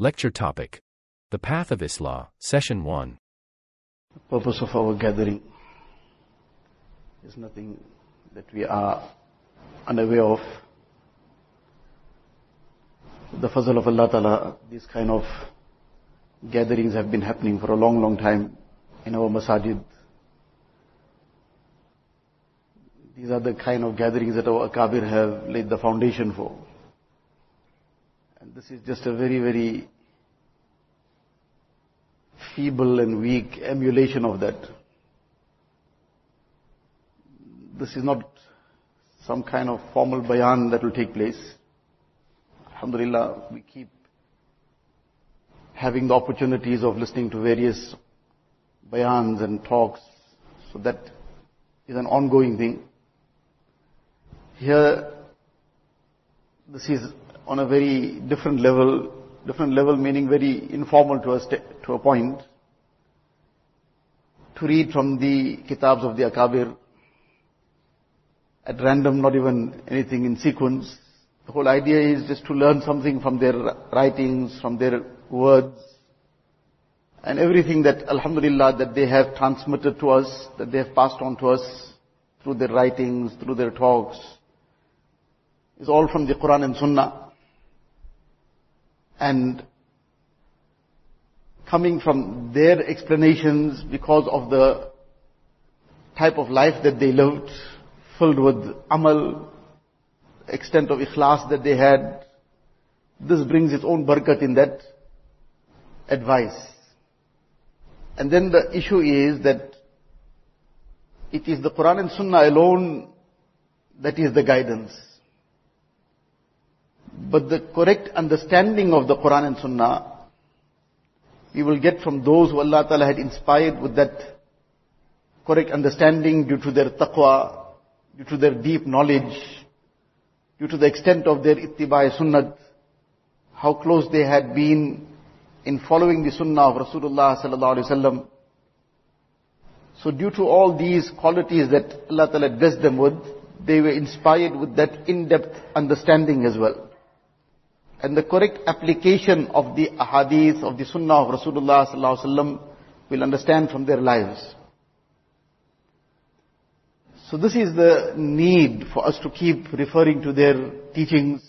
Lecture topic The Path of Islah, Session 1. The purpose of our gathering is nothing that we are unaware of. The fazl of Allah Ta'ala, these kind of gatherings have been happening for a long, long time in our masajid. These are the kind of gatherings that our Akabir have laid the foundation for. This is just a very, very feeble and weak emulation of that. This is not some kind of formal bayan that will take place. Alhamdulillah, we keep having the opportunities of listening to various bayans and talks. So that is an ongoing thing. Here, this is on a very different level, different level meaning very informal to a, to a point. To read from the kitabs of the Akabir at random, not even anything in sequence. The whole idea is just to learn something from their writings, from their words, and everything that, Alhamdulillah, that they have transmitted to us, that they have passed on to us through their writings, through their talks, is all from the Quran and Sunnah. And coming from their explanations because of the type of life that they lived, filled with amal, extent of ikhlas that they had, this brings its own barakat in that advice. And then the issue is that it is the Quran and Sunnah alone that is the guidance. But the correct understanding of the Quran and Sunnah, we will get from those who Allah Ta'ala had inspired with that correct understanding due to their taqwa, due to their deep knowledge, due to the extent of their ittibai sunnat, how close they had been in following the sunnah of Rasulullah sallallahu alaihi wasallam. So due to all these qualities that Allah Ta'ala blessed them with, they were inspired with that in-depth understanding as well and the correct application of the ahadith of the sunnah of Rasulullah sallallahu alaihi wasallam will understand from their lives. So this is the need for us to keep referring to their teachings,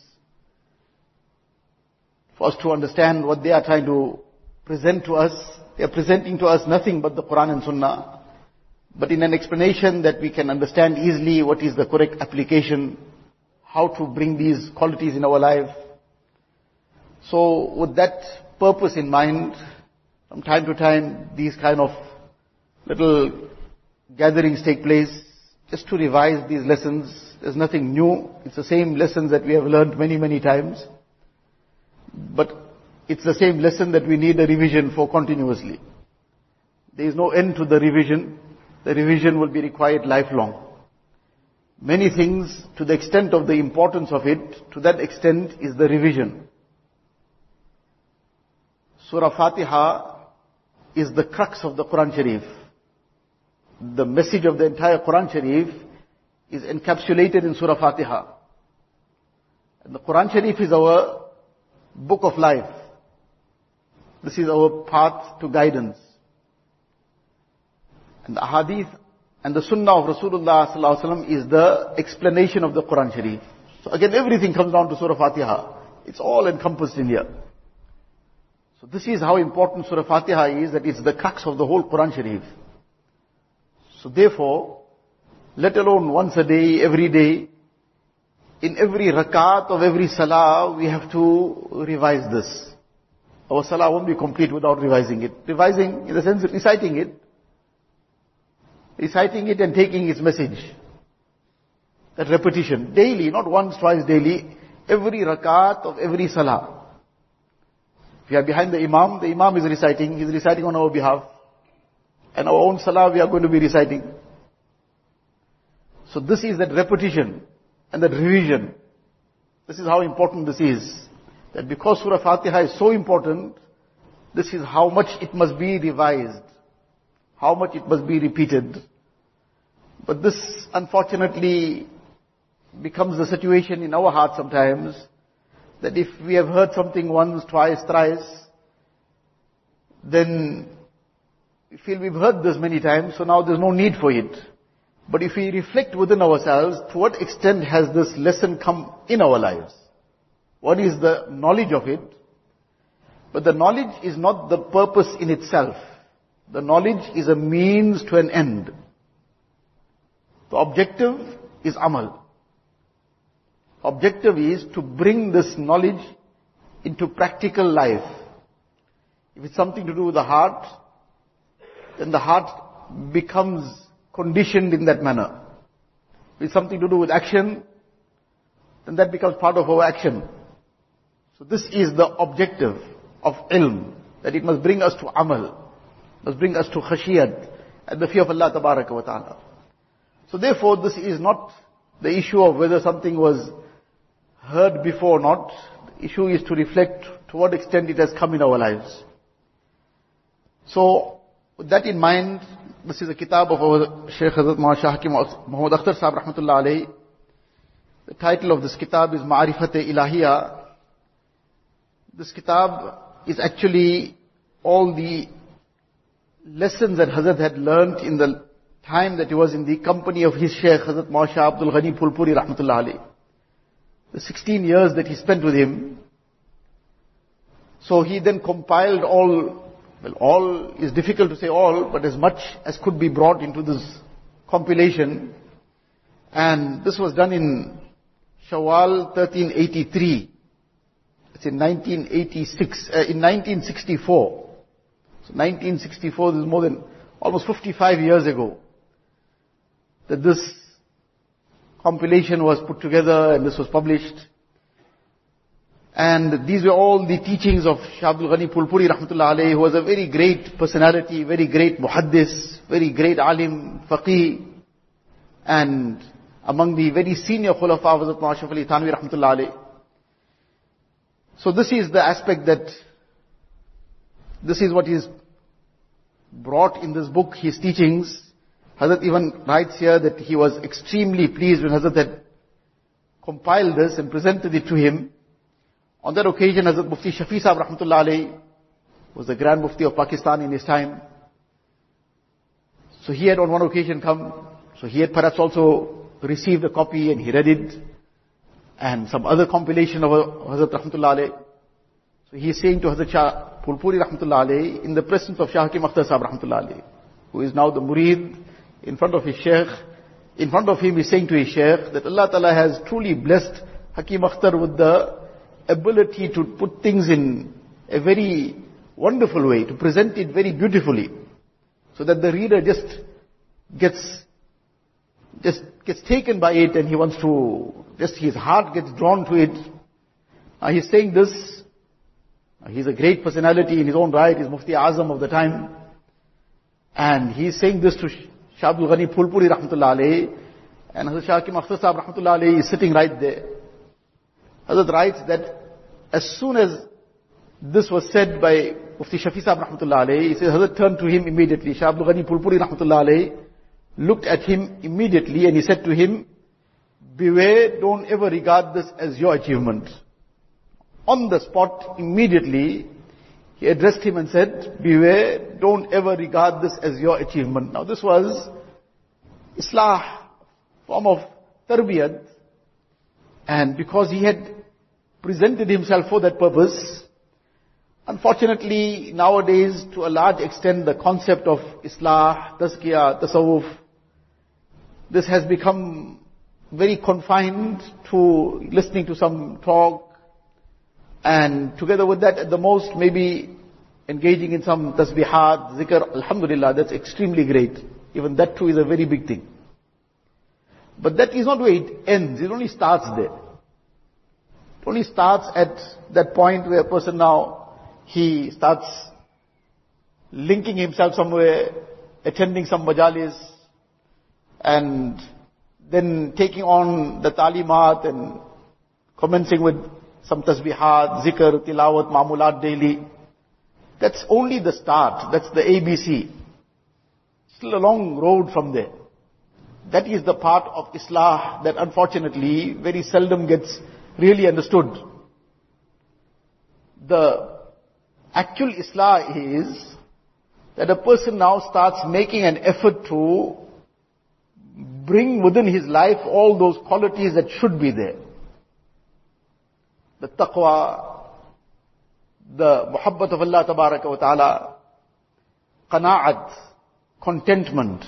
for us to understand what they are trying to present to us. They are presenting to us nothing but the Quran and Sunnah, but in an explanation that we can understand easily what is the correct application, how to bring these qualities in our life. So with that purpose in mind, from time to time, these kind of little gatherings take place just to revise these lessons. There's nothing new. It's the same lessons that we have learned many, many times. But it's the same lesson that we need a revision for continuously. There is no end to the revision. The revision will be required lifelong. Many things, to the extent of the importance of it, to that extent is the revision. Surah Fatiha is the crux of the Quran Sharif. The message of the entire Quran Sharif is encapsulated in Surah Fatiha. And the Quran Sharif is our book of life. This is our path to guidance. And the hadith and the sunnah of Rasulullah sallallahu is the explanation of the Quran Sharif. So again, everything comes down to Surah Fatiha. It's all encompassed in here. So this is how important Surah Fatiha is, that it's the crux of the whole Quran Sharif. So therefore, let alone once a day, every day, in every rakat of every salah, we have to revise this. Our salah won't be complete without revising it. Revising in the sense of reciting it. Reciting it and taking its message. That repetition. Daily, not once, twice daily. Every rakat of every salah. We are behind the Imam, the Imam is reciting, he is reciting on our behalf. And our own salah we are going to be reciting. So this is that repetition and that revision. This is how important this is. That because Surah Fatiha is so important, this is how much it must be revised. How much it must be repeated. But this unfortunately becomes the situation in our heart sometimes that if we have heard something once, twice, thrice, then we feel we've heard this many times, so now there's no need for it. But if we reflect within ourselves, to what extent has this lesson come in our lives? What is the knowledge of it? But the knowledge is not the purpose in itself. The knowledge is a means to an end. The objective is amal. Objective is to bring this knowledge into practical life. If it's something to do with the heart, then the heart becomes conditioned in that manner. If it's something to do with action, then that becomes part of our action. So this is the objective of ilm, that it must bring us to amal, must bring us to khashiyat, and the fear of Allah wa ta'ala. So therefore this is not the issue of whether something was heard before or not. The issue is to reflect to what extent it has come in our lives. So, with that in mind, this is a kitab of our Shaykh Hazrat Maha Hakim Muhammad Akhtar Sahib Rahmatullah alayhi. The title of this kitab is Ma'arifat Ilahiyah. This kitab is actually all the lessons that Hazrat had learnt in the time that he was in the company of his Shaykh Hazrat Masha Abdul Ghani Phulpuri Rahmatullah alayhi. The 16 years that he spent with him. So he then compiled all well, all is difficult to say all, but as much as could be brought into this compilation. And this was done in Shawwal 1383. It's in 1986, uh, in 1964. So 1964, this is more than almost 55 years ago that this compilation was put together and this was published. And these were all the teachings of Abdul Ghani Phulpuri rahmatullah alayhi, who was a very great personality, very great muhaddis, very great alim, faqih, and among the very senior khulafa Hazrat Ashraf Ali Thanvi rahmatullah alayhi. So this is the aspect that, this is what is brought in this book, his teachings. Hazrat even writes here that he was extremely pleased when Hazrat had compiled this and presented it to him. On that occasion, Hazrat Mufti Shafi Sahib Rahmatullah alayhi was the Grand Mufti of Pakistan in his time. So he had on one occasion come, so he had perhaps also received a copy and he read it, and some other compilation of Hazrat Rahmatullah alayhi. So he is saying to Hazrat Shah Phulpuri Rahmatullah alayhi, in the presence of Shah Hakim Akhtar Sahib Rahmatullah who is now the murid, in front of his sheikh, in front of him he's saying to his sheikh that Allah Ta'ala has truly blessed Hakim Akhtar with the ability to put things in a very wonderful way, to present it very beautifully, so that the reader just gets, just gets taken by it and he wants to, just his heart gets drawn to it. Uh, he's saying this, uh, he's a great personality in his own right, he's Mufti Azam of the time, and he's saying this to Shah Abdul Ghani Phulpuri Rahmatullah and Hazrat Shah Hakim Akhtar Sahib Rahmatullah is sitting right there. Hazrat writes that as soon as this was said by Mufti Shafi Sahib Rahmatullah he says, Hazrat turned to him immediately. Shah Abdul Ghani Phulpuri Rahmatullah looked at him immediately and he said to him, beware, don't ever regard this as your achievement. On the spot, immediately, he addressed him and said, beware, don't ever regard this as your achievement. Now this was Islah, form of tarbiyat, and because he had presented himself for that purpose. Unfortunately, nowadays, to a large extent, the concept of Islah, Tazkiyah, Tasawwuf, this has become very confined to listening to some talk, and together with that, at the most, maybe engaging in some tasbihat, zikr, alhamdulillah, that's extremely great. Even that too is a very big thing. But that is not where it ends, it only starts there. It only starts at that point where a person now, he starts linking himself somewhere, attending some majalis, and then taking on the talimat and commencing with some tasbihat, zikr, tilawat, mamulat daily. That's only the start. That's the ABC. Still a long road from there. That is the part of Islah that unfortunately very seldom gets really understood. The actual Islah is that a person now starts making an effort to bring within his life all those qualities that should be there. The taqwa, the muhabbat of Allah wa ta'ala, qana'at, contentment,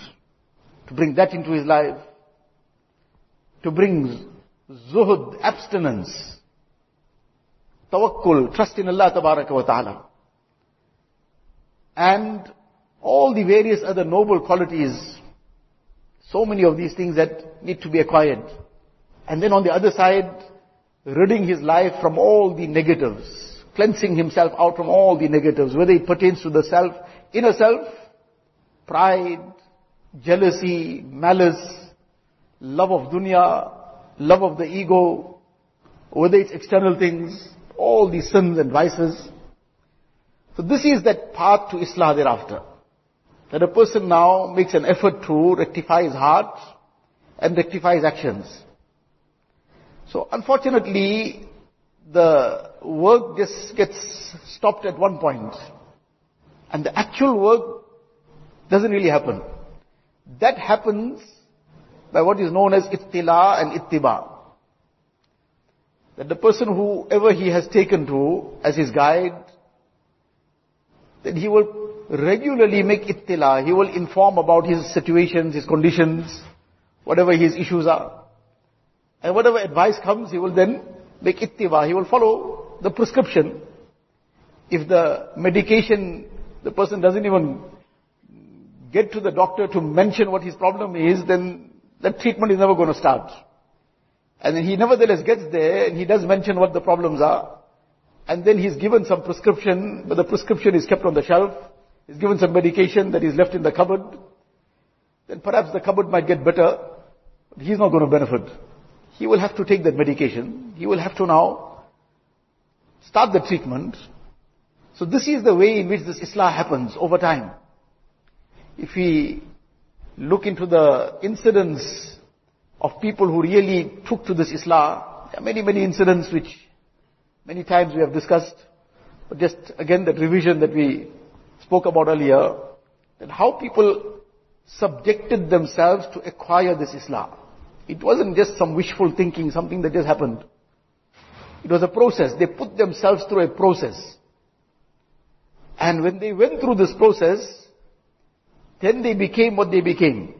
to bring that into his life, to bring zuhud, abstinence, tawakkul, trust in Allah wa ta'ala. And all the various other noble qualities, so many of these things that need to be acquired. And then on the other side, ridding his life from all the negatives, cleansing himself out from all the negatives, whether it pertains to the self, inner self, pride, jealousy, malice, love of dunya, love of the ego, whether it's external things, all these sins and vices. So this is that path to Islah thereafter. That a person now makes an effort to rectify his heart and rectify his actions. So unfortunately, the work just gets stopped at one point. And the actual work doesn't really happen. That happens by what is known as ittila and ittiba. That the person whoever he has taken to as his guide, that he will regularly make ittila, he will inform about his situations, his conditions, whatever his issues are. And whatever advice comes, he will then make ittiba, he will follow the prescription. If the medication, the person doesn't even get to the doctor to mention what his problem is, then that treatment is never going to start. And then he nevertheless gets there and he does mention what the problems are. And then he's given some prescription, but the prescription is kept on the shelf. He's given some medication that is left in the cupboard. Then perhaps the cupboard might get better, but he's not going to benefit. He will have to take that medication. He will have to now start the treatment. So this is the way in which this Islah happens over time. If we look into the incidents of people who really took to this Islah, there are many, many incidents which many times we have discussed. But just again that revision that we spoke about earlier, that how people subjected themselves to acquire this Islah. It wasn't just some wishful thinking, something that just happened. It was a process. They put themselves through a process. And when they went through this process, then they became what they became.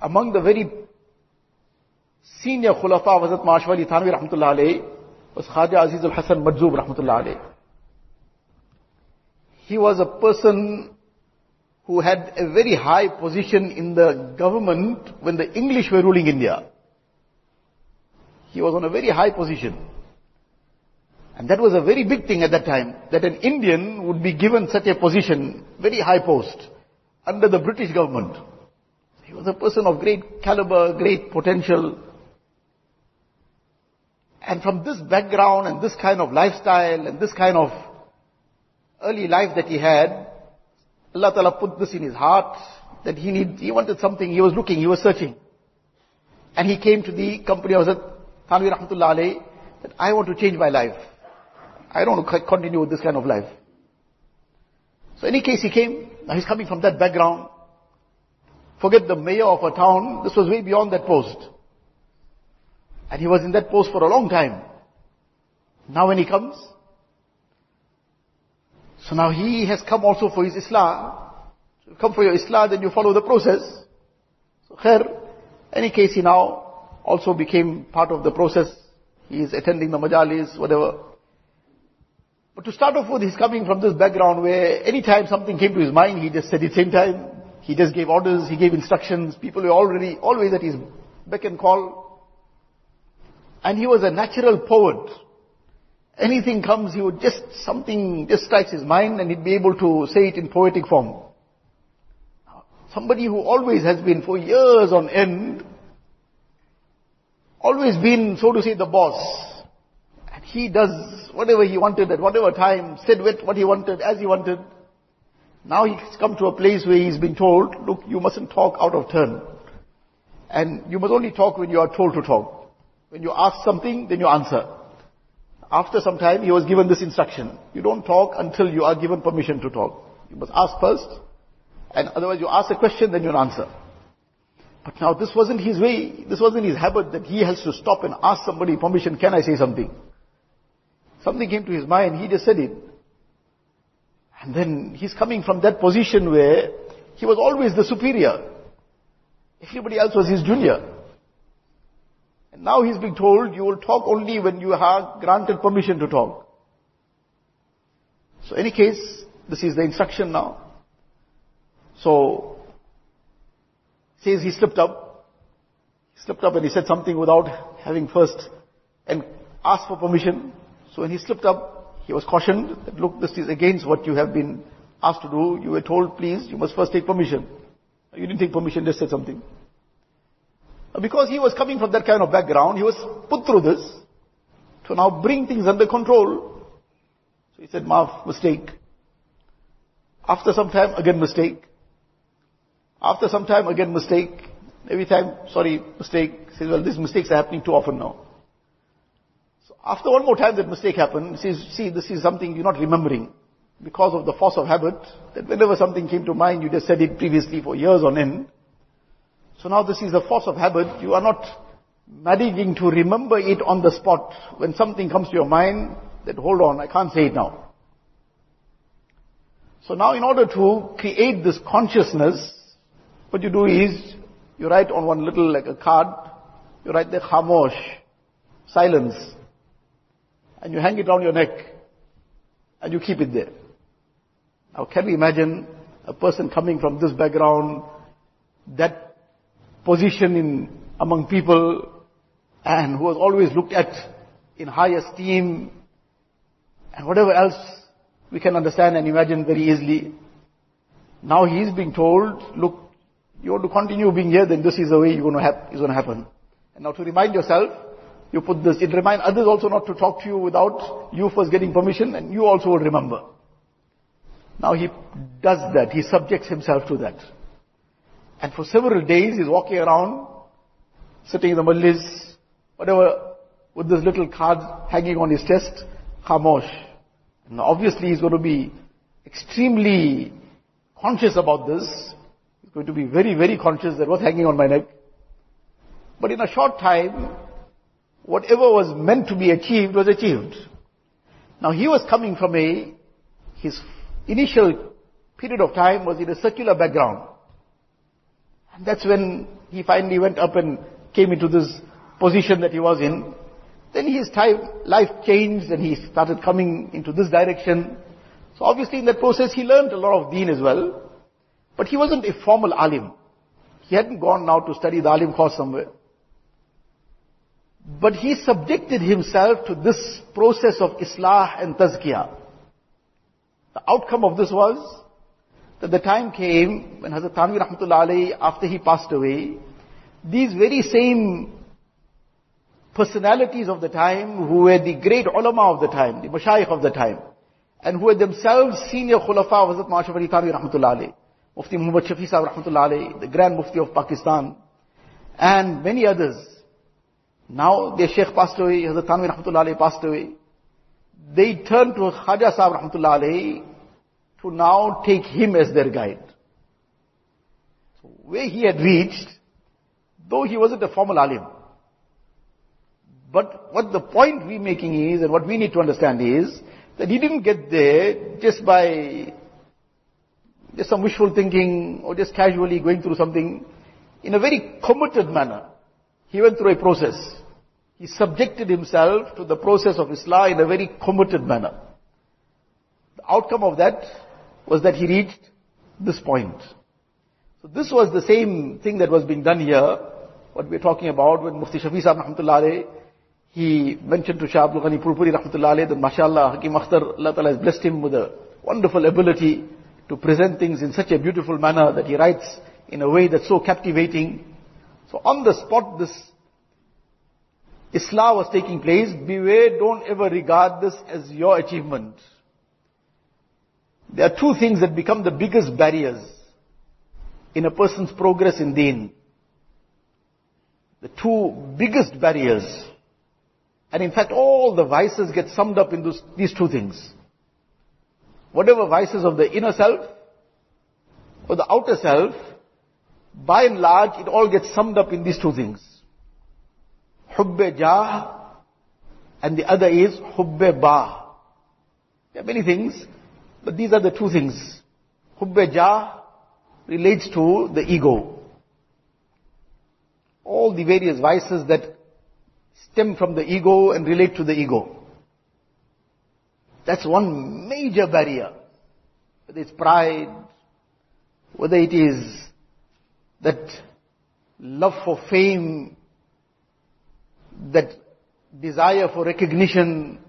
Among the very senior khulafa of Hazrat Mashwali Thanvi rahmatullah alayhi was Khaja Aziz al-Hasan Majzub rahmatullah. He was a person who had a very high position in the government when the English were ruling India. He was on a very high position. And that was a very big thing at that time, that an Indian would be given such a position, very high post, under the British government. He was a person of great caliber, great potential. And from this background and this kind of lifestyle and this kind of early life that he had, Allah Ta'ala put this in his heart, that he need, he wanted something, he was looking, he was searching. And he came to the company of Hazrat Thanvi Rahmatullah alayhi, that I want to change my life. I don't want to continue with this kind of life. So in any case he came, now he's coming from that background. Forget the mayor of a town, this was way beyond that post. And he was in that post for a long time. Now when he comes, so now he has come also for his Islah. So come for your Islah, then you follow the process. So here, any case he now also became part of the process. He is attending the majalis, whatever. But to start off with, he's coming from this background where any time something came to his mind, he just said it same time. He just gave orders, he gave instructions. People were already, always at his beck and call. And he was a natural poet. Anything comes, he would just, something just strikes his mind and he'd be able to say it in poetic form. Somebody who always has been for years on end, always been, so to say, the boss. And he does whatever he wanted at whatever time, said what he wanted, as he wanted. Now he's come to a place where he's been told, look, you mustn't talk out of turn. And you must only talk when you are told to talk. When you ask something, then you answer. After some time, he was given this instruction. You don't talk until you are given permission to talk. You must ask first, and otherwise you ask a question, then you answer. But now this wasn't his way, this wasn't his habit that he has to stop and ask somebody permission, can I say something? Something came to his mind, he just said it. And then he's coming from that position where he was always the superior. Everybody else was his junior. Now he's being told you will talk only when you are granted permission to talk. So any case, this is the instruction now. So, says he slipped up. He slipped up and he said something without having first and asked for permission. So when he slipped up, he was cautioned that look, this is against what you have been asked to do. You were told, please, you must first take permission. You didn't take permission, just said something. Because he was coming from that kind of background, he was put through this to now bring things under control. So he said, Maaf, mistake. After some time, again mistake. After some time, again mistake. Every time, sorry, mistake. Says, well, these mistakes are happening too often now. So after one more time that mistake happened, he says, see, this is something you're not remembering. Because of the force of habit, that whenever something came to mind, you just said it previously for years on end. So now this is a force of habit. You are not managing to remember it on the spot. When something comes to your mind, that hold on, I can't say it now. So now in order to create this consciousness, what you do is, you write on one little, like a card, you write the khamosh, silence, and you hang it around your neck, and you keep it there. Now can we imagine a person coming from this background, that position in, among people and who was always looked at in high esteem and whatever else we can understand and imagine very easily. Now he is being told, look, you want to continue being here, then this is the way you're going to have, is going to happen. And now to remind yourself, you put this, it remind others also not to talk to you without you first getting permission and you also will remember. Now he does that, he subjects himself to that. And for several days he's walking around, sitting in the majlis, whatever, with this little card hanging on his chest, khamosh. And obviously he's going to be extremely conscious about this. He's going to be very, very conscious that what's hanging on my neck. But in a short time, whatever was meant to be achieved was achieved. Now he was coming from a, his initial period of time was in a secular background. And that's when he finally went up and came into this position that he was in. Then his time, life changed and he started coming into this direction. So obviously in that process he learned a lot of deen as well. But he wasn't a formal alim. He hadn't gone now to study the alim course somewhere. But he subjected himself to this process of islah and tazkiyah. The outcome of this was that the time came when Hazrat Thanvi Rahmatullah after he passed away, these very same personalities of the time who were the great ulama of the time, the mashayikh of the time, and who were themselves senior khulafa of Hazrat Ashraf Ali Thanvi Rahmatullah Mufti Muhammad Shafi Sahib Rahmatullah alayhi, the Grand Mufti of Pakistan, and many others. Now their Sheikh passed away, Hazrat Thanvi Rahmatullah alayhi passed away. They turned to Khaja Sahib Rahmatullah alayhi to now take him as their guide. So where he had reached, though he wasn't a formal alim, but what the point we're making is, and what we need to understand is, that he didn't get there just by just some wishful thinking or just casually going through something in a very committed manner. He went through a process. He subjected himself to the process of Islah in a very committed manner. The outcome of that was that he reached this point. So this was the same thing that was being done here, what we're talking about when Mufti Shafi Sahib Rahmatullah he mentioned to Shah Ghani Phulpuri Rahmatullah that mashallah Hakim Akhtar, Allah has blessed him with a wonderful ability to present things in such a beautiful manner that he writes in a way that's so captivating. So on the spot this Islah was taking place, beware, don't ever regard this as your achievement. There are two things that become the biggest barriers in a person's progress in deen. The two biggest barriers And in fact, all the vices get summed up in those, these two things. Whatever vices of the inner self or the outer self, by and large, it all gets summed up in these two things. Hubbe jah, and the other is hubbe ba. There are many things, but these are the two things. Hubbe relates to the ego. All the various vices that stem from the ego and relate to the ego. That's one major barrier. Whether it's pride, whether it is that love for fame, that desire for recognition,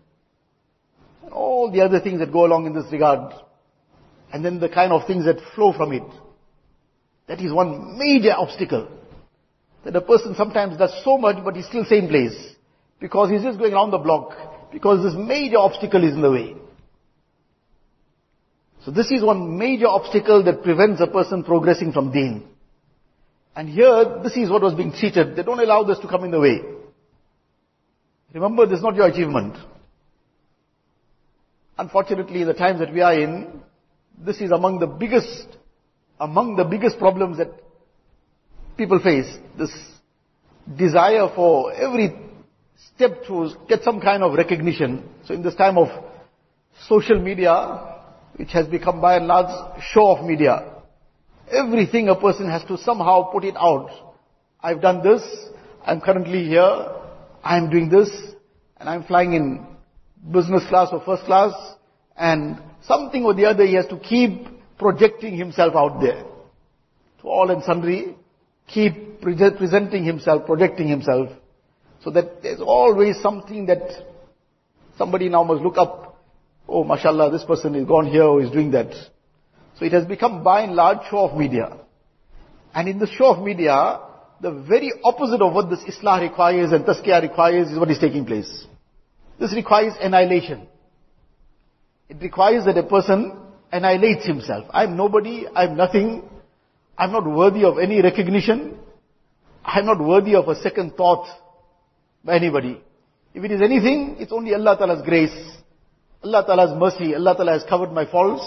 all the other things that go along in this regard, and then the kind of things that flow from it. That is one major obstacle. That a person sometimes does so much but he's still same place. Because he's just going around the block. Because this major obstacle is in the way. So this is one major obstacle that prevents a person progressing from deen. And here, this is what was being treated. They don't allow this to come in the way. Remember, this is not your achievement. Unfortunately, in the times that we are in, this is among the biggest, among the biggest problems that people face. This desire for every step to get some kind of recognition. So in this time of social media, which has become by and large show of media, everything a person has to somehow put it out. I've done this, I'm currently here, I'm doing this, and I'm flying in business class or first class, and something or the other he has to keep projecting himself out there. To all and sundry, keep presenting himself, projecting himself, so that there's always something that somebody now must look up oh mashallah, this person is gone here or is doing that. So it has become by and large show of media. And in the show of media, the very opposite of what this Islah requires and Tazkiyah requires is what is taking place. This requires annihilation. It requires that a person annihilates himself. I'm nobody, I'm nothing, I'm not worthy of any recognition, I'm not worthy of a second thought by anybody. If it is anything, it's only Allah Ta'ala's grace Allah Ta'ala's mercy, Allah Ta'ala has covered my faults.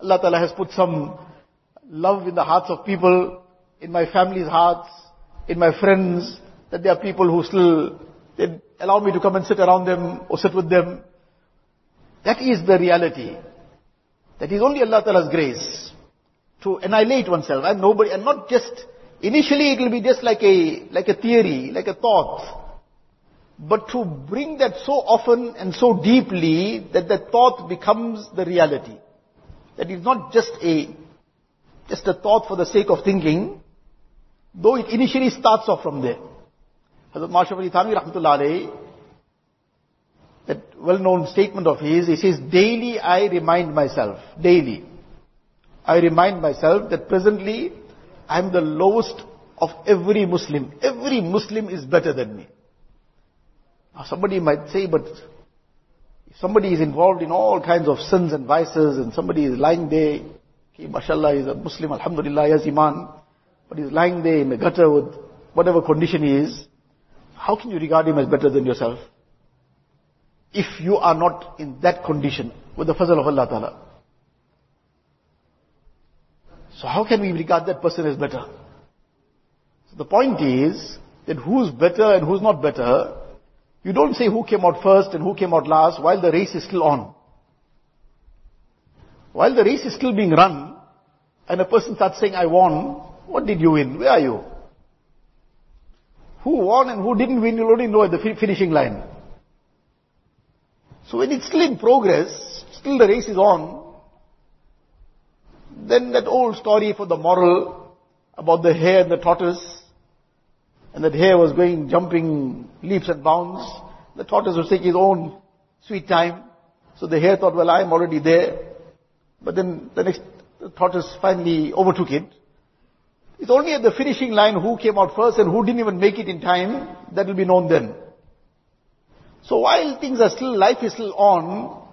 Allah Ta'ala has put some love in the hearts of people, in my family's hearts, in my friends, that there are people who still, they allow me to come and sit around them or sit with them. That is the reality. That is only Allah Ta'ala's grace. To annihilate oneself. I'm nobody, and not just, initially it will be just like a, like a theory, like a thought. But to bring that so often and so deeply that the thought becomes the reality. That is not just a, just a thought for the sake of thinking, though it initially starts off from there. Hazrat Thanvi Rahmatullah that well-known statement of his, he says, daily I remind myself, daily, I remind myself that presently I am the lowest of every Muslim. Every Muslim is better than me. Now somebody might say, but if somebody is involved in all kinds of sins and vices and somebody is lying there, he mashallah is a Muslim, alhamdulillah, he has iman, but he's lying there in the gutter with whatever condition he is, how can you regard him as better than yourself? If you are not in that condition with the fazl of Allah Ta'ala. So how can we regard that person as better? So the point is that who's better and who's not better you don't say who came out first and who came out last while the race is still on. While the race is still being run, and a person starts saying, I won, what did you win? Where are you? Who won and who didn't win, you'll only know at the finishing line. So when it's still in progress, still the race is on, then that old story for the moral about the hare and the tortoise, and that hare was going, jumping leaps and bounds. The tortoise was taking his own sweet time. So the hare thought, well, I'm already there. But then the next, the tortoise finally overtook it. It's only at the finishing line who came out first and who didn't even make it in time, that will be known then. So while things are still, life is still on,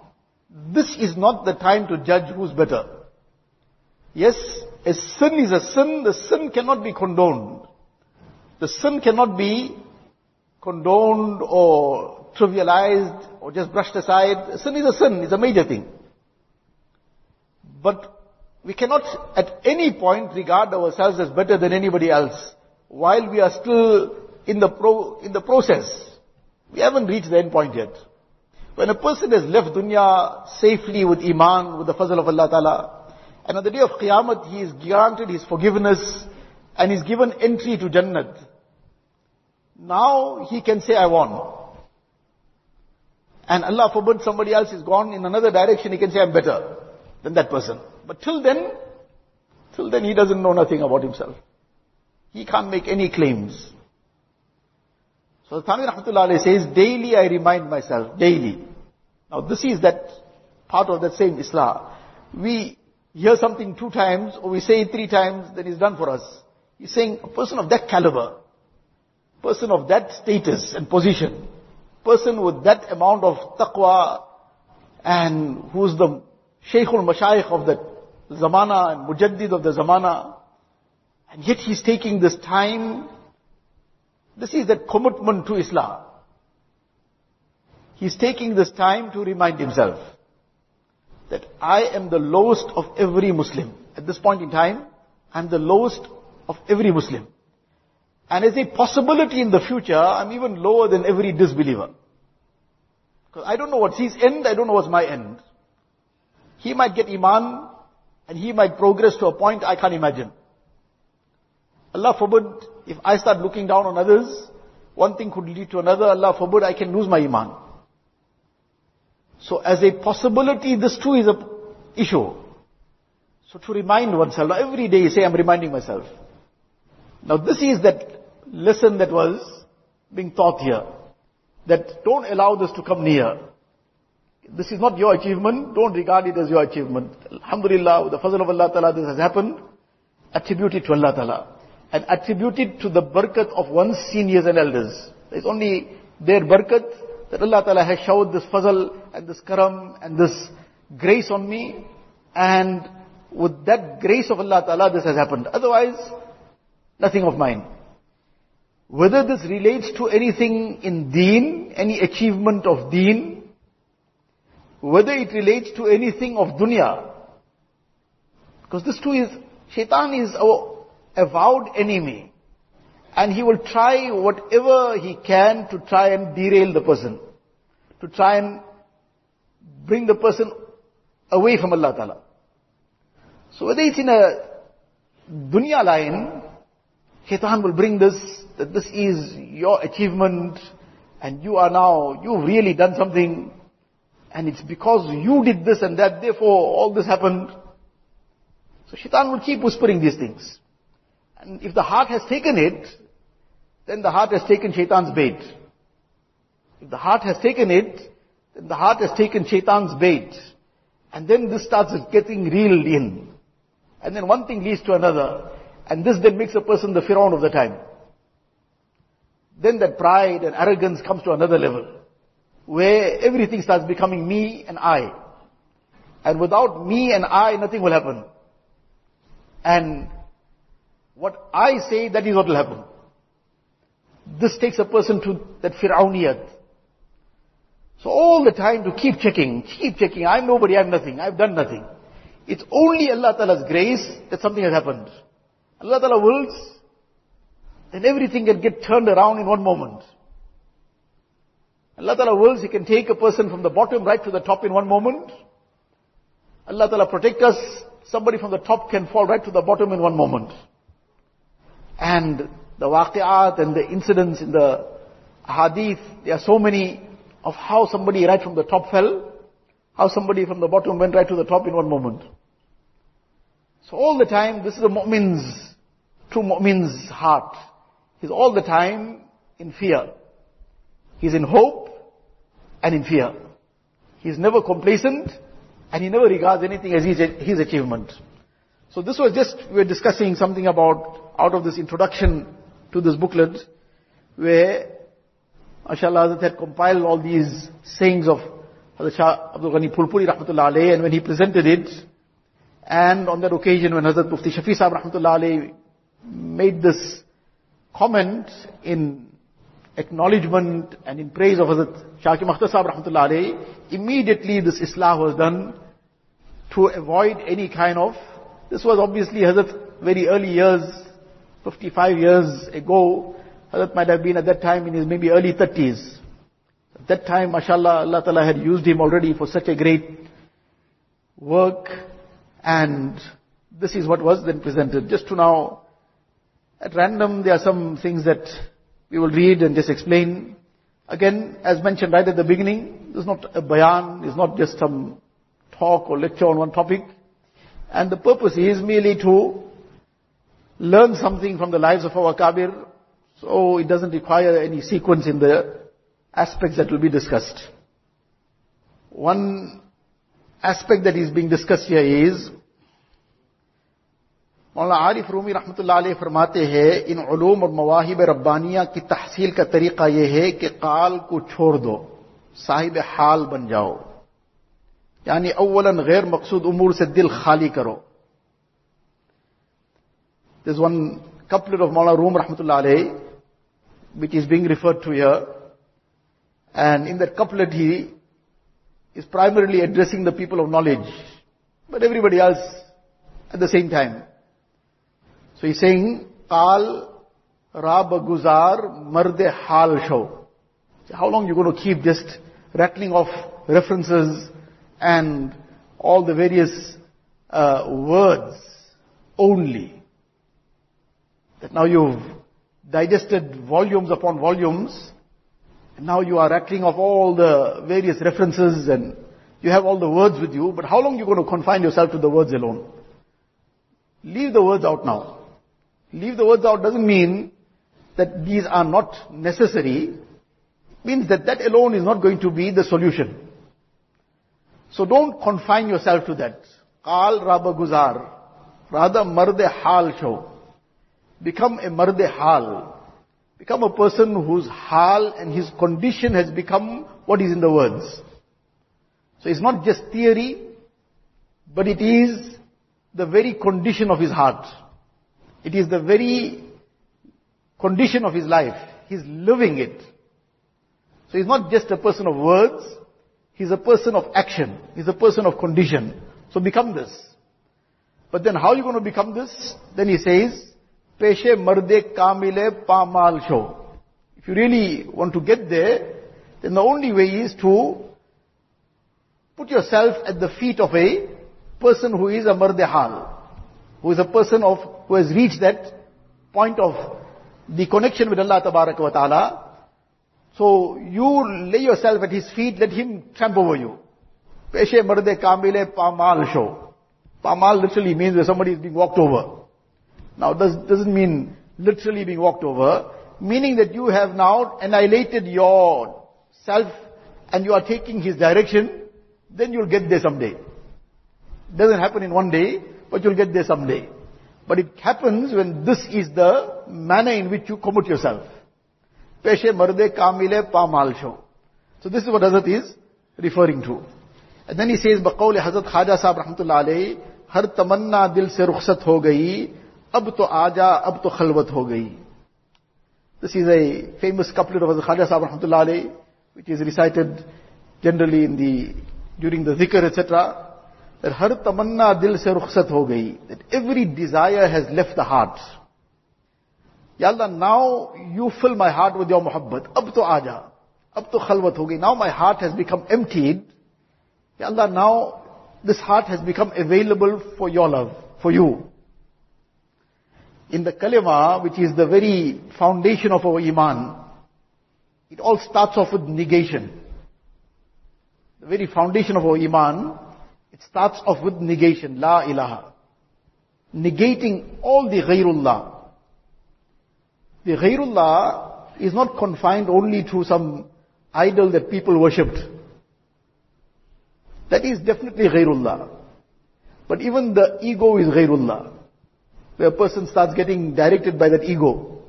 this is not the time to judge who's better. Yes, a sin is a sin, the sin cannot be condoned. The sin cannot be condoned or trivialized or just brushed aside. Sin is a sin, it's a major thing. But we cannot at any point regard ourselves as better than anybody else while we are still in the pro, in the process. We haven't reached the end point yet. When a person has left dunya safely with iman, with the fazl of Allah Ta'ala, and on the day of Qiyamah he is granted his forgiveness and is given entry to Jannat. Now he can say, I won. And Allah forbid somebody else is gone in another direction, he can say, I'm better than that person. But till then, till then he doesn't know nothing about himself. He can't make any claims. So Thanwi Rahmatullah says, daily I remind myself, daily. Now this is that part of that same Islah. We hear something two times, or we say it three times, then it's done for us. He's saying, a person of that caliber, person of that status and position, person with that amount of taqwa, and who's the Shaykhul Mashayikh of the Zamana and Mujaddid of the Zamana, and yet he's taking this time this is that commitment to Islah. He's taking this time to remind himself that I am the lowest of every Muslim. At this point in time, I'm the lowest of every Muslim. And as a possibility in the future, I'm even lower than every disbeliever. Because I don't know what's his end, I don't know what's my end. He might get Iman, and he might progress to a point I can't imagine. Allah forbid, if I start looking down on others, one thing could lead to another. Allah forbid, I can lose my iman. So as a possibility, this too is a issue. So to remind oneself, every day say, I'm reminding myself. Now this is that lesson that was being taught here. That don't allow this to come near. This is not your achievement, don't regard it as your achievement. Alhamdulillah, with the fazl of Allah Ta'ala, this has happened. Attribute it to Allah Ta'ala and attribute it to the barakat of one's seniors and elders. It's only their barakat that Allah Ta'ala has showered this fazl and this karam and this grace on me and with that grace of Allah Ta'ala this has happened. Otherwise, nothing of mine. Whether this relates to anything in deen, any achievement of deen, whether it relates to anything of dunya, because this too is, shaitan is our avowed enemy. And he will try whatever he can to try and derail the person. To try and bring the person away from Allah Ta'ala. So whether it's in a dunya line, Shaitan will bring this, that this is your achievement, and you are now, you've really done something, and it's because you did this and that, therefore all this happened. So Shaitan will keep whispering these things. And if the heart has taken it, then the heart has taken shaitan's bait. If the heart has taken it, then the heart has taken shaitan's bait. And then this starts getting reeled in. And then one thing leads to another. And this then makes a person the Firaun of the time. Then that pride and arrogance comes to another level. Where everything starts becoming me and I. And without me and I, nothing will happen. And what I say, that is what will happen. This takes a person to that Fir'auniyat. So all the time to keep checking, keep checking, I'm nobody, I'm nothing, I've done nothing. It's only Allah Ta'ala's grace that something has happened. Allah Ta'ala wills, then everything can get turned around in one moment. Allah Ta'ala wills, He can take a person from the bottom right to the top in one moment. Allah Ta'ala protect us, somebody from the top can fall right to the bottom in one moment. And the waqi'at and the incidents in the hadith, there are so many of how somebody right from the top fell, how somebody from the bottom went right to the top in one moment. So all the time, this is a mu'min's, true mu'min's heart. He's all the time in fear. He's in hope and in fear. He's never complacent and he never regards anything as his, his achievement. So this was just, we were discussing something about out of this introduction to this booklet, where MashaAllah Hazrat had compiled all these sayings of Hazrat Shah Abdul Ghani Phulpuri Rahmatullah alayhi, and when he presented it, and on that occasion when Hazrat Mufti Shafi Sahib Rahmatullah alayhi made this comment in acknowledgement and in praise of Hazrat Shah Hakim Akhtar Sahib rahmatullah alayhi, immediately this islah was done to avoid any kind of, this was obviously Hazrat very early years, 55 years ago, Hazrat might have been at that time in his maybe early 30s. At that time, mashallah, Allah Ta'ala had used him already for such a great work and this is what was then presented. Just to now, at random, there are some things that we will read and just explain. Again, as mentioned right at the beginning, this is not a bayan, it's not just some talk or lecture on one topic. And the purpose is merely to learn something from the lives of our Kabir, so it doesn't require any sequence in the aspects that will be discussed. One aspect that is being discussed here is मौलाना आरिफ रूमी रहमतुल्लाह अलैह फरमाते हैं इन ूम और मवाहिब रब्बानिया की तहसील का तरीका यह है कि काल को छोड़ दो साहिब हाल बन जाओ यानी अव्वलन गैर मकसूद उमूर से दिल खाली करो couplet of Mawlana Rumi rahmatullah alayh, which is being referred to here. And in that couplet he is primarily addressing the people of knowledge, but everybody else at the same time. So he's saying, Qal Rab Guzar Marde Hal Show. How long you going to keep just rattling off references and all the various uh, words only? That now you've digested volumes upon volumes, and now you are rattling off all the various references and you have all the words with you, but how long are you going to confine yourself to the words alone? Leave the words out now. Leave the words out doesn't mean that these are not necessary. It Means that that alone is not going to be the solution. So don't confine yourself to that. Qal Rabba Guzar. Rather marde hal show. Become a marde hal. Become a person whose hal and his condition has become what is in the words. So it's not just theory, but it is the very condition of his heart. It is the very condition of his life. He's living it. So he's not just a person of words, he's a person of action. He's a person of condition. So become this. But then how are you going to become this? Then he says, Peshe marde kamile pamal sho. If you really want to get there, then the only way is to put yourself at the feet of a person who is a mardehal who is a person of, who has reached that point of the connection with Allah wa ta'ala. So you lay yourself at his feet, let him tramp over you. Peshe marde kamile pamal show. Pamal literally means where somebody is being walked over. Now does, doesn't mean literally being walked over, meaning that you have now annihilated your self and you are taking his direction, then you'll get there someday. Doesn't happen in one day, but you'll get there someday. But it happens when this is the manner in which you commit yourself. Peshe marde kamile pamalsho. So this is what Hazrat is referring to. And then he says, بقول Hazrat Khaja صاحب رحمت اللہ علیہ ہر dil دل سے رخصت ہو گئی اب تو آجا اب تو خلوت This is a famous couplet of Hazrat Khaja Sahib Rahmatullah which is recited generally in the, during the zikr, etc that har tamanna dil se rukhsat ho gayi. That every desire has left the heart. Ya Allah, now you fill my heart with your muhabbat. Ab to aaja. Ab to khalwat ho gayi. Now my heart has become emptied. Ya Allah, now this heart has become available for your love, for you. In the kalima, which is the very foundation of our iman, it all starts off with negation. The very foundation of our iman starts off with negation, La ilaha. Negating all the ghairullah. The ghairullah is not confined only to some idol that people worshipped. That is definitely ghairullah. But even the ego is ghairullah. Where a person starts getting directed by that ego.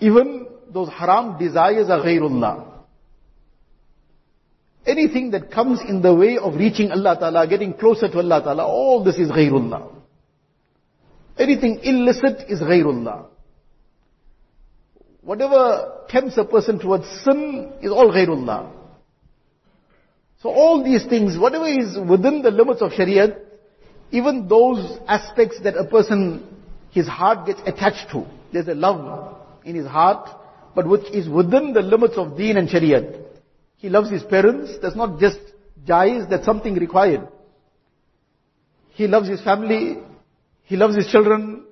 Even those haram desires are ghairullah. Anything that comes in the way of reaching Allah Ta'ala, getting closer to Allah Ta'ala, all this is ghairullah. Anything illicit is ghairullah. whatever tempts a person towards sin is all ghairullah. So all these things, whatever is within the limits of Shariah, even those aspects that a person, his heart gets attached to, there's a love in his heart, but which is within the limits of deen and Shariah. He loves his parents, that's not just jaiz, that's something required. He loves his family, he loves his children.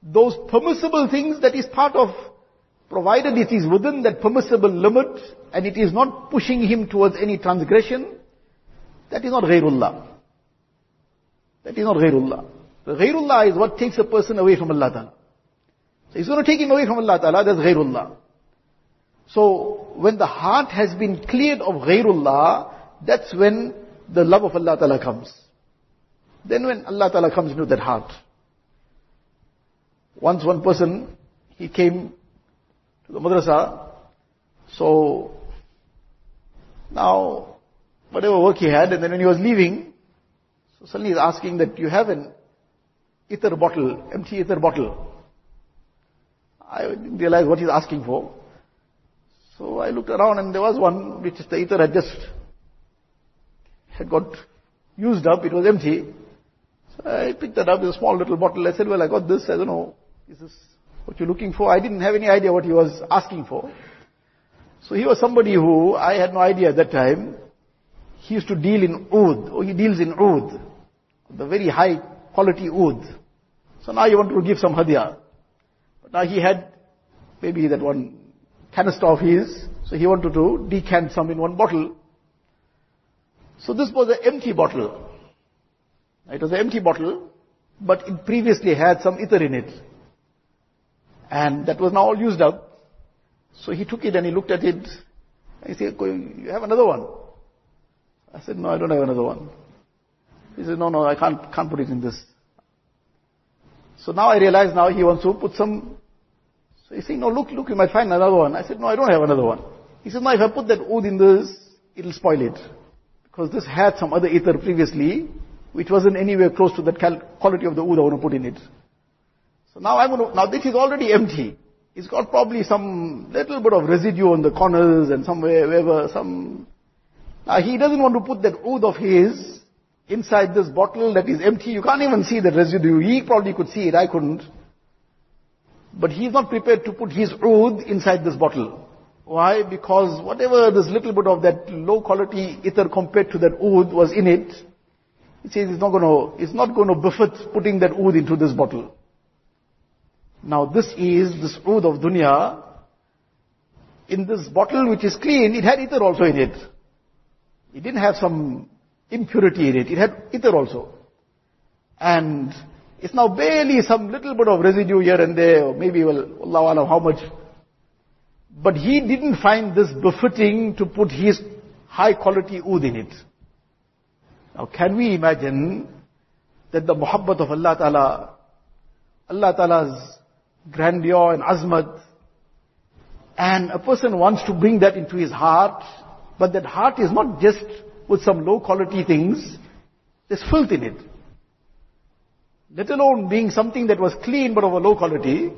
Those permissible things that is part of, provided it is within that permissible limit and it is not pushing him towards any transgression, that is not ghairullah. That is not ghairullah. The ghairullah is what takes a person away from Allah Ta'ala. So he's going to take him away from Allah Ta'ala, that's ghairullah. So when the heart has been cleared of ghairullah, that's when the love of Allah Ta'ala comes. Then when Allah Ta'ala comes into that heart. Once one person, he came to the madrasa, so now whatever work he had, and then when he was leaving, so suddenly he's asking that you have an ether bottle, empty ether bottle. I didn't realize what he's asking for. So I looked around and there was one which the ether had just had got used up, it was empty. So I picked that up, it's a small little bottle. I said, well, I got this, I don't know, is this what you're looking for? I didn't have any idea what he was asking for. So he was somebody who, I had no idea at that time, he used to deal in oud, or he deals in oud, the very high quality oud. So now you want to give some hadiyah. But now he had maybe that one canister of his, so he wanted to decant some in one bottle. So this was an empty bottle. It was an empty bottle, but it previously had some ether in it. And that was now all used up. So he took it and he looked at it. He said, you have another one? I said, no, I don't have another one. He said, no, no, I can't, can't put it in this. So now I realize now he wants to put some, so saying, no, look, look, you might find another one. I said, no, I don't have another one. He said, no, if I put that oud in this, it'll spoil it. Because this had some other ether previously, which wasn't anywhere close to that quality of the oud I want to put in it. So now I'm going to, now this is already empty. It's got probably some little bit of residue on the corners and somewhere, wherever, some, now he doesn't want to put that oud of his inside this bottle that is empty. You can't even see the residue. He probably could see it, I couldn't. But he's not prepared to put his oud inside this bottle. Why? Because whatever this little bit of that low quality ether compared to that oud was in it, he says it's not going to, it's not going to befit putting that oud into this bottle. Now this is this oud of dunya. In this bottle which is clean, it had ether also in it. It didn't have some impurity in it. It had ether also. And it's now barely some little bit of residue here and there, or maybe, well, Allah Allah, how much. But he didn't find this befitting to put his high quality oud in it. Now can we imagine that the muhabbat of Allah Ta'ala, Allah Ta'ala's grandeur and azmat, and a person wants to bring that into his heart, but that heart is not just with some low quality things, there's filth in it. Let alone being something that was clean but of a low quality,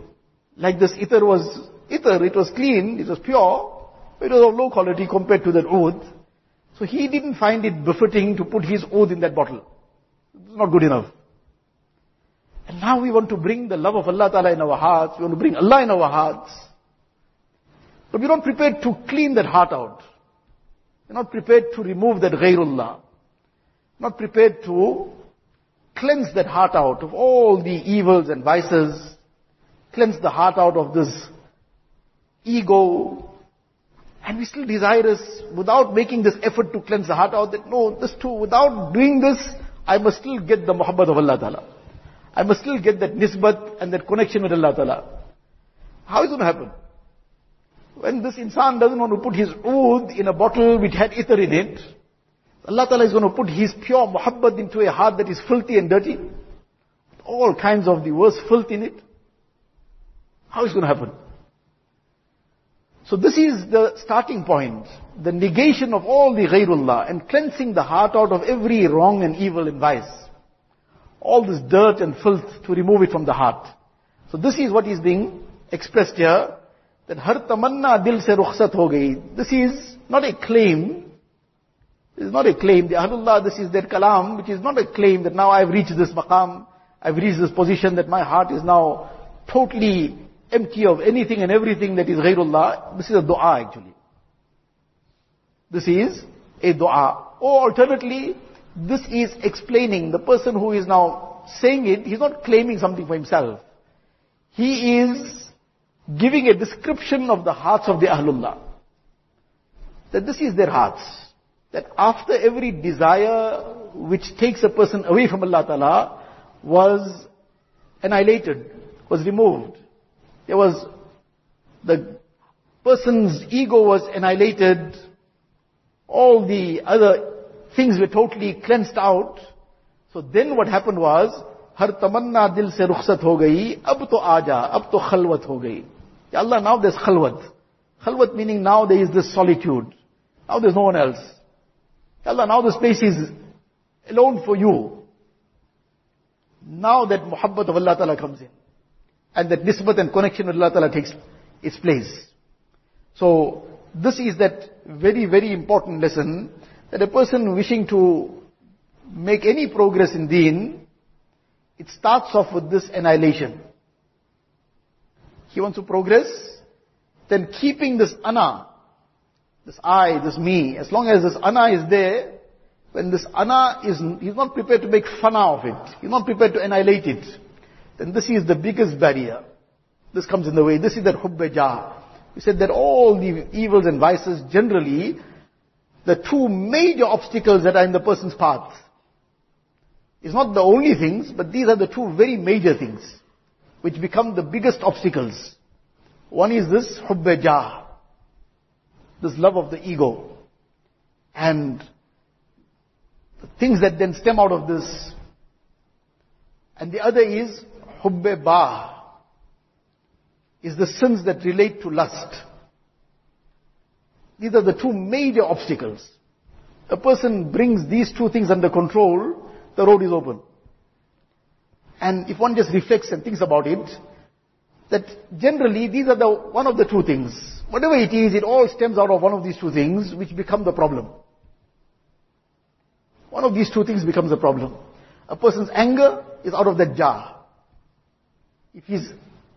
like this ether was ether, it was clean, it was pure, but it was of low quality compared to that oud. So he didn't find it befitting to put his oud in that bottle. It's not good enough. And now we want to bring the love of Allah Ta'ala in our hearts, we want to bring Allah in our hearts. But we're not prepared to clean that heart out. We're not prepared to remove that ghairullah. Not prepared to cleanse that heart out of all the evils and vices. Cleanse the heart out of this ego. And we still desire desirous, without making this effort to cleanse the heart out, that no, this too, without doing this, I must still get the muhabbat of Allah Ta'ala. I must still get that nisbat and that connection with Allah Ta'ala. How is it going to happen? When this insan doesn't want to put his oud in a bottle which had ether in it, Allah Ta'ala is going to put his pure muhabbat into a heart that is filthy and dirty. All kinds of the worst filth in it. How is it going to happen? So this is the starting point. The negation of all the ghairullah and cleansing the heart out of every wrong and evil and vice. All this dirt and filth to remove it from the heart. So this is what is being expressed here that har tamanna dil se rukhsat ho gayi. This is not a claim. Is not a claim. The Ahlullah, this is their kalam, which is not a claim that now I've reached this maqam, I've reached this position that my heart is now totally empty of anything and everything that is ghairullah. This is a dua actually. This is a dua. Or alternately, this is explaining the person who is now saying it, he's not claiming something for himself. He is giving a description of the hearts of the Ahlullah. That this is their hearts That after every desire which takes a person away from Allah Ta'ala was annihilated, was removed. There was, the person's ego was annihilated, all the other things were totally cleansed out. So then what happened was, हर तमन्ना दिल से रुखसत हो गई अब तो आजा अब तो खलवत हो गई Allah now there's khalwat khalwat meaning now there is this solitude now there's no one else Allah now the space is alone for you. Now that muhabbat of Allah Ta'ala comes in. And that nisbat and connection with Allah Ta'ala takes its place. So this is that very very important lesson that a person wishing to make any progress in deen it starts off with this annihilation. He wants to progress, then keeping this ana, this I, this me, as long as this ana is there, when this ana is, he's not prepared to make fun of it, he's not prepared to annihilate it, then this is the biggest barrier. This comes in the way. This is that hubbe jah. We said that all the evils and vices generally, the two major obstacles that are in the person's path it's not the only things, but these are the two very major things which become the biggest obstacles. One is this hubbe jah, this love of the ego. And the things that then stem out of this. And the other is hubbe ba, is the sins that relate to lust. These are the two major obstacles. A person brings these two things under control, the road is open. And if one just reflects and thinks about it, that generally these are the one of the two things. Whatever it is, it all stems out of one of these two things which become the problem. One of these two things becomes the problem. A person's anger is out of that jah. If he's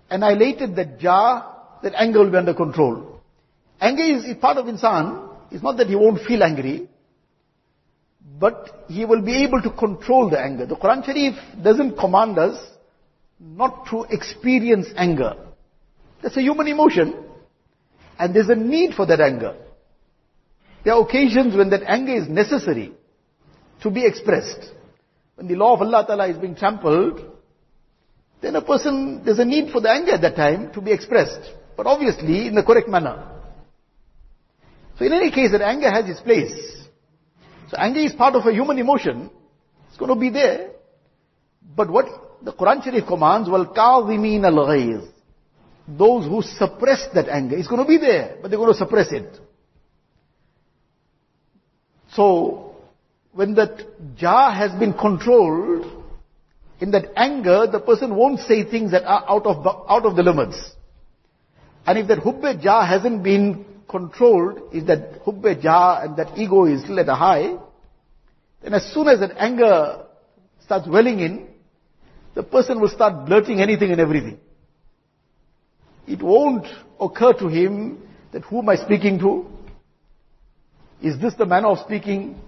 annihilated that jah, that anger will be under control. Anger is, is part of insan. It's not that he won't feel angry but he will be able to control the anger. The Quran Sharif doesn't command us not to experience anger. That's a human emotion. And there's a need for that anger. There are occasions when that anger is necessary to be expressed. When the law of Allah Ta'ala is being trampled, then a person, there's a need for the anger at that time to be expressed. But obviously in the correct manner. So in any case, that anger has its place. So anger is part of a human emotion. It's going to be there. But what the Quran Sharif commands, وَالْكَاظِمِينَ الْغَيْظِ those who suppress that anger, it's going to be there, but they're going to suppress it. So, when that jah has been controlled, in that anger, the person won't say things that are out of, out of the limits. And if that hubbe jah hasn't been controlled if that hubbe jah and that ego is still at a high, then as soon as that anger starts welling in, the person will start blurting anything and everything. It won't occur to him that who am I speaking to? Is this the manner of speaking?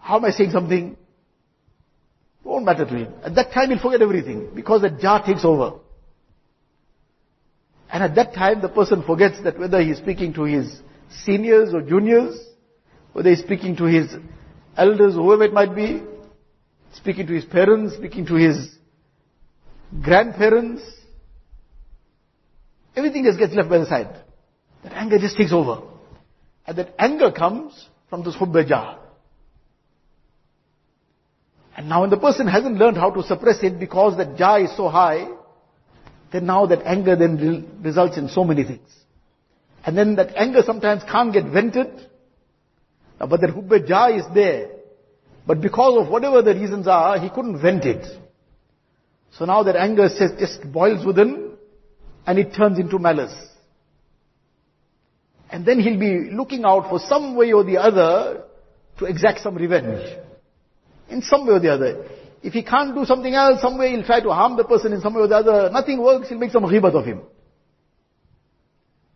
How am I saying something? It won't matter to him. At that time he'll forget everything because the jah takes over. And at that time, the person forgets that whether he's speaking to his seniors or juniors, whether he's speaking to his elders, whoever it might be, speaking to his parents, speaking to his grandparents, everything just gets left by the side. That anger just takes over. And that anger comes from this hubbe jah. And now when the person hasn't learned how to suppress it because that jah is so high, then now that anger then results in so many things. And then that anger sometimes can't get vented, but that hubbe jah is there. But because of whatever the reasons are, he couldn't vent it. So now that anger just boils within, and it turns into malice. And then he'll be looking out for some way or the other to exact some revenge. In some way or the other. If he can't do something else, some way he'll try to harm the person in some way or the other. Nothing works, he'll make some ghibat of him.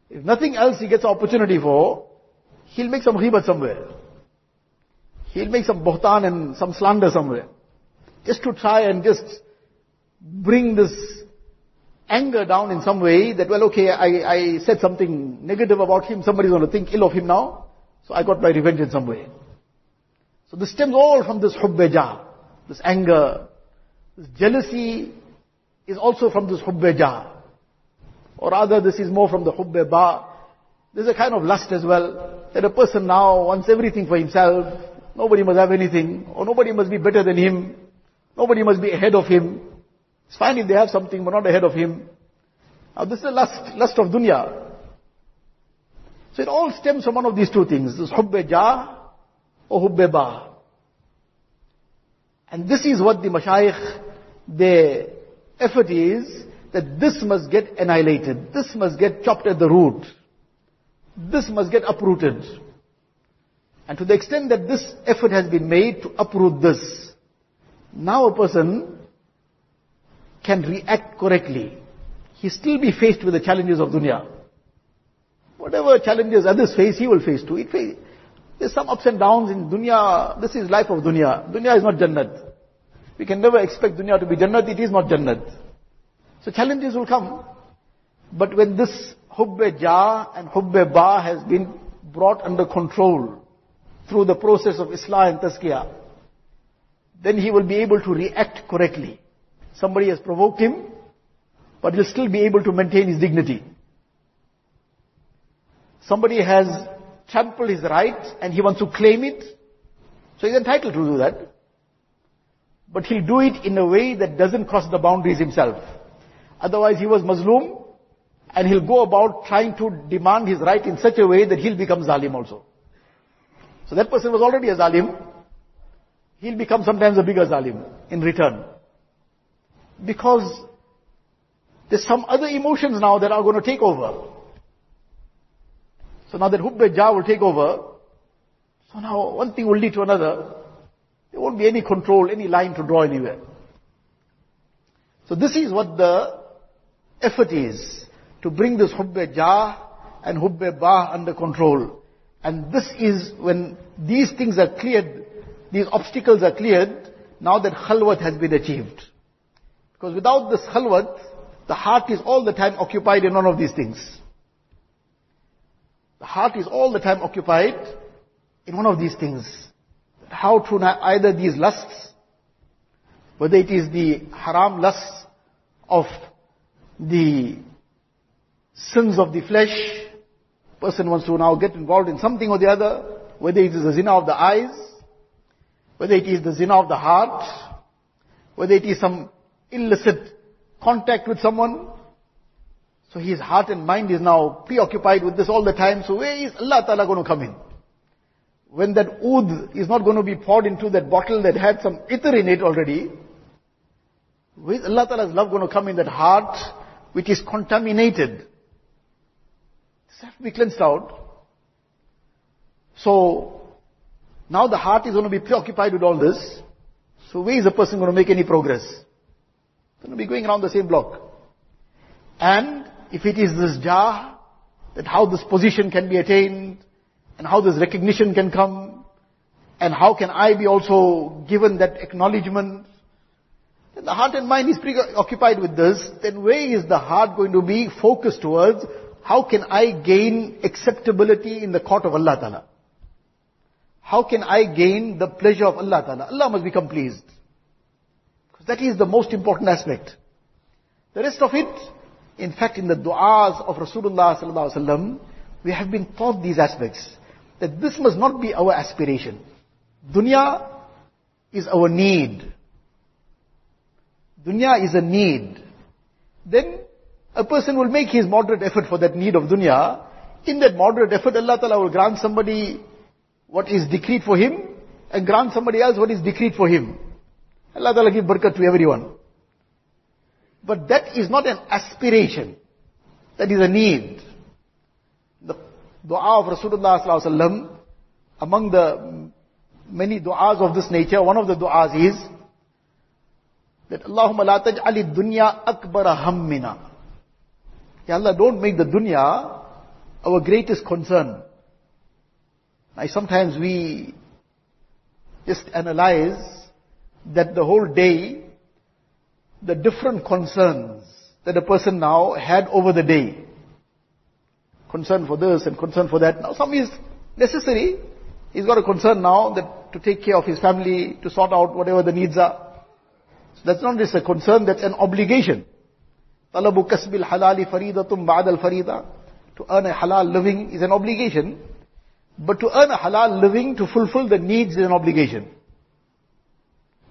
If nothing else he gets opportunity for, he'll make some ghibat somewhere. He'll make some bohtan and some slander somewhere. Just to try and just bring this anger down in some way that, well, okay, I, I said something negative about him, somebody's going to think ill of him now, so I got my revenge in some way. So this stems all from this hubbeja, this anger, this jealousy is also from this hubbeja. Or rather, this is more from the hubbeba. There's a kind of lust as well, that a person now wants everything for himself, nobody must have anything, or nobody must be better than him, nobody must be ahead of him. It's fine if they have something, but not ahead of him. Now this is the lust, lust of dunya. So it all stems from one of these two things, this hubbe jah or hubbe ba. And this is what the mashayikh, their effort is, that this must get annihilated. This must get chopped at the root. This must get uprooted. And to the extent that this effort has been made to uproot this, now a person can react correctly. He still be faced with the challenges of dunya. Whatever challenges others face, he will face too. It face, there's some ups and downs in dunya. This is life of dunya. Dunya is not jannat. We can never expect dunya to be jannat. It is not jannat. So challenges will come. But when this hubbe ja and hubbe ba has been brought under control through the process of islah and tazkiyah, then he will be able to react correctly. Somebody has provoked him, but he'll still be able to maintain his dignity. Somebody has trampled his right and he wants to claim it, so he's entitled to do that. But he'll do it in a way that doesn't cross the boundaries himself. Otherwise he was mazlum and he'll go about trying to demand his right in such a way that he'll become Zalim also. So that person was already a Zalim. He'll become sometimes a bigger Zalim in return. Because there's some other emotions now that are going to take over. So now that Hubbe Jah will take over, so now one thing will lead to another. There won't be any control, any line to draw anywhere. So this is what the effort is, to bring this Hubbe Jah and Hubbe Ba under control. And this is when these things are cleared, these obstacles are cleared, now that khalwat has been achieved. Because without this khalwat, the heart is all the time occupied in one of these things. The heart is all the time occupied in one of these things. How to either these lusts, whether it is the haram lusts of the sins of the flesh, person wants to now get involved in something or the other, whether it is the zina of the eyes, whether it is the zina of the heart, whether it is some illicit contact with someone. So his heart and mind is now preoccupied with this all the time. So where is Allah Ta'ala going to come in? When that oud is not going to be poured into that bottle that had some ether in it already, where is Allah Ta'ala's love going to come in that heart which is contaminated? This has to be cleansed out. So, now the heart is going to be preoccupied with all this. So where is a person going to make any progress? Going to be going around the same block. And if it is this jah, that how this position can be attained, and how this recognition can come, and how can I be also given that acknowledgement, then the heart and mind is preoccupied with this, then where is the heart going to be focused towards, how can I gain acceptability in the court of Allah Ta'ala? How can I gain the pleasure of Allah Ta'ala? Allah must become pleased. That is the most important aspect. The rest of it, in fact, in the du'as of Rasulullah we have been taught these aspects. That this must not be our aspiration. Dunya is our need. Dunya is a need. Then a person will make his moderate effort for that need of dunya. In that moderate effort, Allah Ta'ala will grant somebody what is decreed for him and grant somebody else what is decreed for him. Allah Ta'ala give barakat to everyone. But that is not an aspiration. That is a need. The dua of Rasulullah sallallahu alaihi wasallam, among the many du'as of this nature, one of the du'as is that Allahumma la taj'ali dunya akbara hammina. Ya Allah, don't make the dunya our greatest concern. Now sometimes we just analyze that the whole day, the different concerns that a person now had over the day. Concern for this and concern for that. Now some is necessary. He's got a concern now that to take care of his family, to sort out whatever the needs are. So that's not just a concern, that's an obligation. طلب كسب الحلال فريضة بعد الفريضة. To earn a halal living is an obligation. But to earn a halal living, to fulfill the needs is an obligation.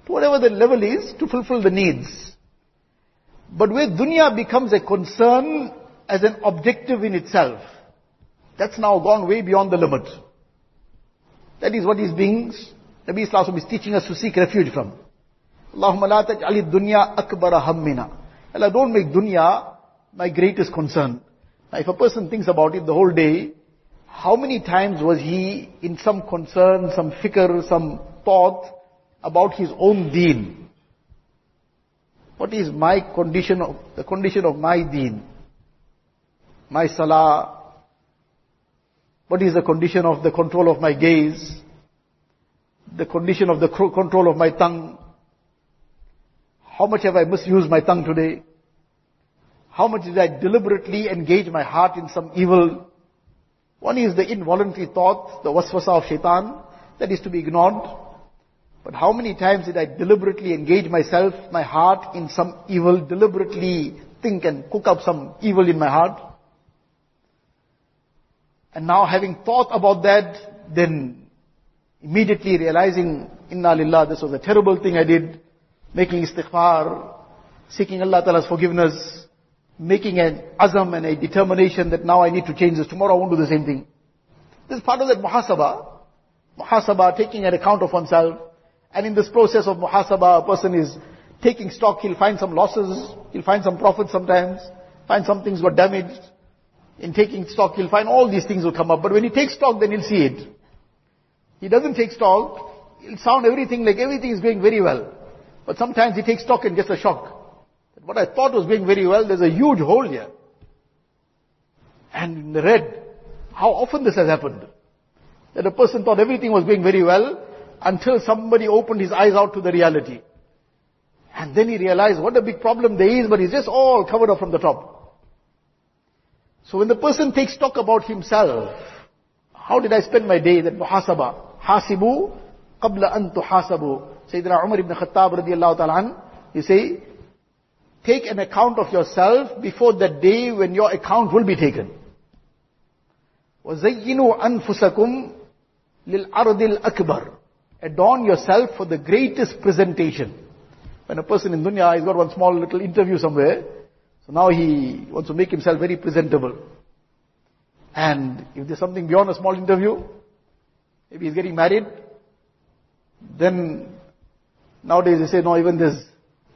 To whatever the level is, to fulfill the needs. But where dunya becomes a concern as an objective in itself, that's now gone way beyond the limit. That is what is being, Nabi Islam is teaching us to seek refuge from. Allahumma la taj'ali dunya akbara hammina. Allah, don't make dunya my greatest concern. Now, if a person thinks about it the whole day, how many times was he in some concern, some fikr, some thought about his own deen? What is my condition of, the condition of my deen? My salah? What is the condition of the control of my gaze? The condition of the control of my tongue? How much have I misused my tongue today? How much did I deliberately engage my heart in some evil? One is the involuntary thought, the waswasa of shaitan, that is to be ignored. But how many times did I deliberately engage myself, my heart in some evil, deliberately think and cook up some evil in my heart? And now having thought about that, then immediately realizing, Inna lillah, this was a terrible thing I did, making istighfar, seeking Allah Ta'ala's forgiveness, making an azam and a determination that now I need to change this, tomorrow I won't do the same thing. This is part of that muhasabah. Muhasabah, taking an account of oneself, and in this process of muhasabah, a person is taking stock, he'll find some losses, he'll find some profits sometimes, find some things got damaged. In taking stock, he'll find all these things will come up. But when he takes stock, then he'll see it. He doesn't take stock, he'll sound everything like everything is going very well. But sometimes he takes stock and gets a shock. What I thought was going very well, there's a huge hole here. And in the red, how often this has happened? That a person thought everything was going very well, until somebody opened his eyes out to the reality. And then he realized what a big problem there is, but it's just all covered up from the top. So when the person takes stock about himself, how did I spend my day? That muhasaba. Hasibu qabla an tuhasabu. Sayyidina Umar ibn Khattab radiallahu ta'ala you say, take an account of yourself before that day when your account will be taken. وَزَيِّنُوا أَنفُسَكُمْ لِلْأَرْضِ الْأَكْبَرِ adorn yourself for the greatest presentation. When a person in dunya has got one small little interview somewhere, so now he wants to make himself very presentable. And if there's something beyond a small interview, maybe he's getting married, then nowadays they say, no, even there's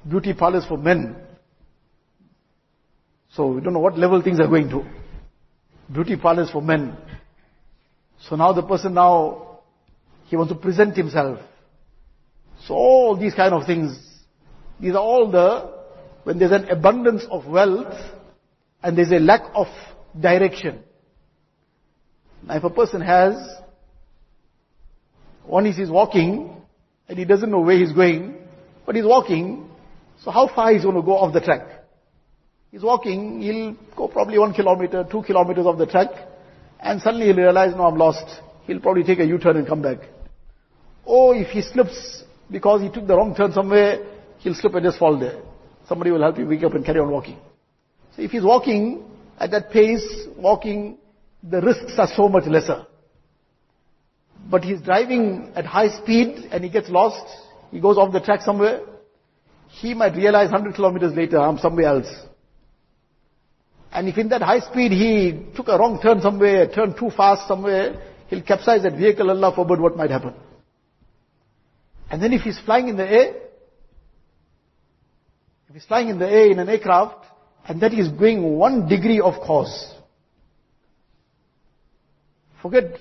beauty parlors for men. So we don't know what level things are going to. Beauty parlors for men. So now the person now he wants to present himself. So all these kind of things, these are all the, when there's an abundance of wealth and there's a lack of direction. Now if a person has, one is he's walking and he doesn't know where he's going, but he's walking, so how far he's going to go off the track? He's walking, he'll go probably one kilometer, two kilometers off the track, and suddenly he'll realize, no, I'm lost. He'll probably take a U-turn and come back. Or if he slips because he took the wrong turn somewhere, he'll slip and just fall there. Somebody will help you wake up and carry on walking. So if he's walking at that pace, walking, the risks are so much lesser. But he's driving at high speed and he gets lost, he goes off the track somewhere, he might realize 100 kilometers later, I'm somewhere else. And if in that high speed he took a wrong turn somewhere, turned too fast somewhere, he'll capsize that vehicle, Allah forbid what might happen. And then if he's flying in the air, if he's flying in the air in an aircraft, and that is going one degree of course, Forget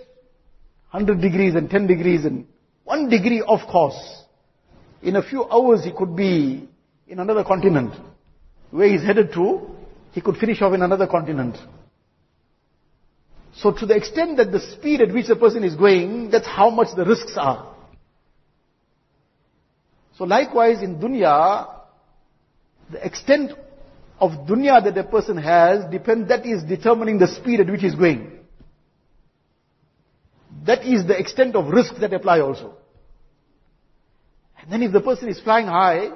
100 degrees and 10 degrees and 1 degree of course. In a few hours he could be in another continent. Where he's headed to, he could finish off in another continent. So to the extent that the speed at which the person is going, that's how much the risks are. So likewise in dunya, the extent of dunya that a person has depends, that is determining the speed at which he is going. That is the extent of risk that apply also. And then if the person is flying high,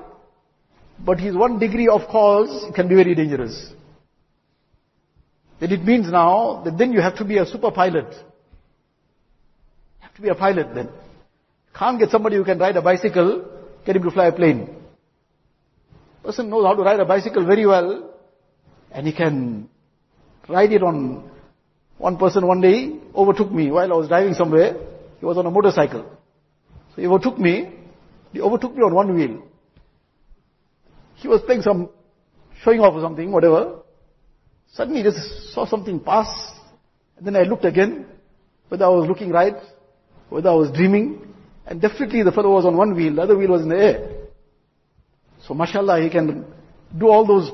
but he's one degree of course, it can be very dangerous. Then it means now that then you have to be a super pilot. You have to be a pilot then. Can't get somebody who can ride a bicycle, get him to fly a plane. Person knows how to ride a bicycle very well, and he can ride it on one person one day overtook me while I was driving somewhere. He was on a motorcycle. So he overtook me. He overtook me on one wheel. He was playing some, showing off or something, whatever. Suddenly just saw something pass. And then I looked again, whether I was looking right, whether I was dreaming. And definitely the fellow was on one wheel, the other wheel was in the air. So mashallah, he can do all those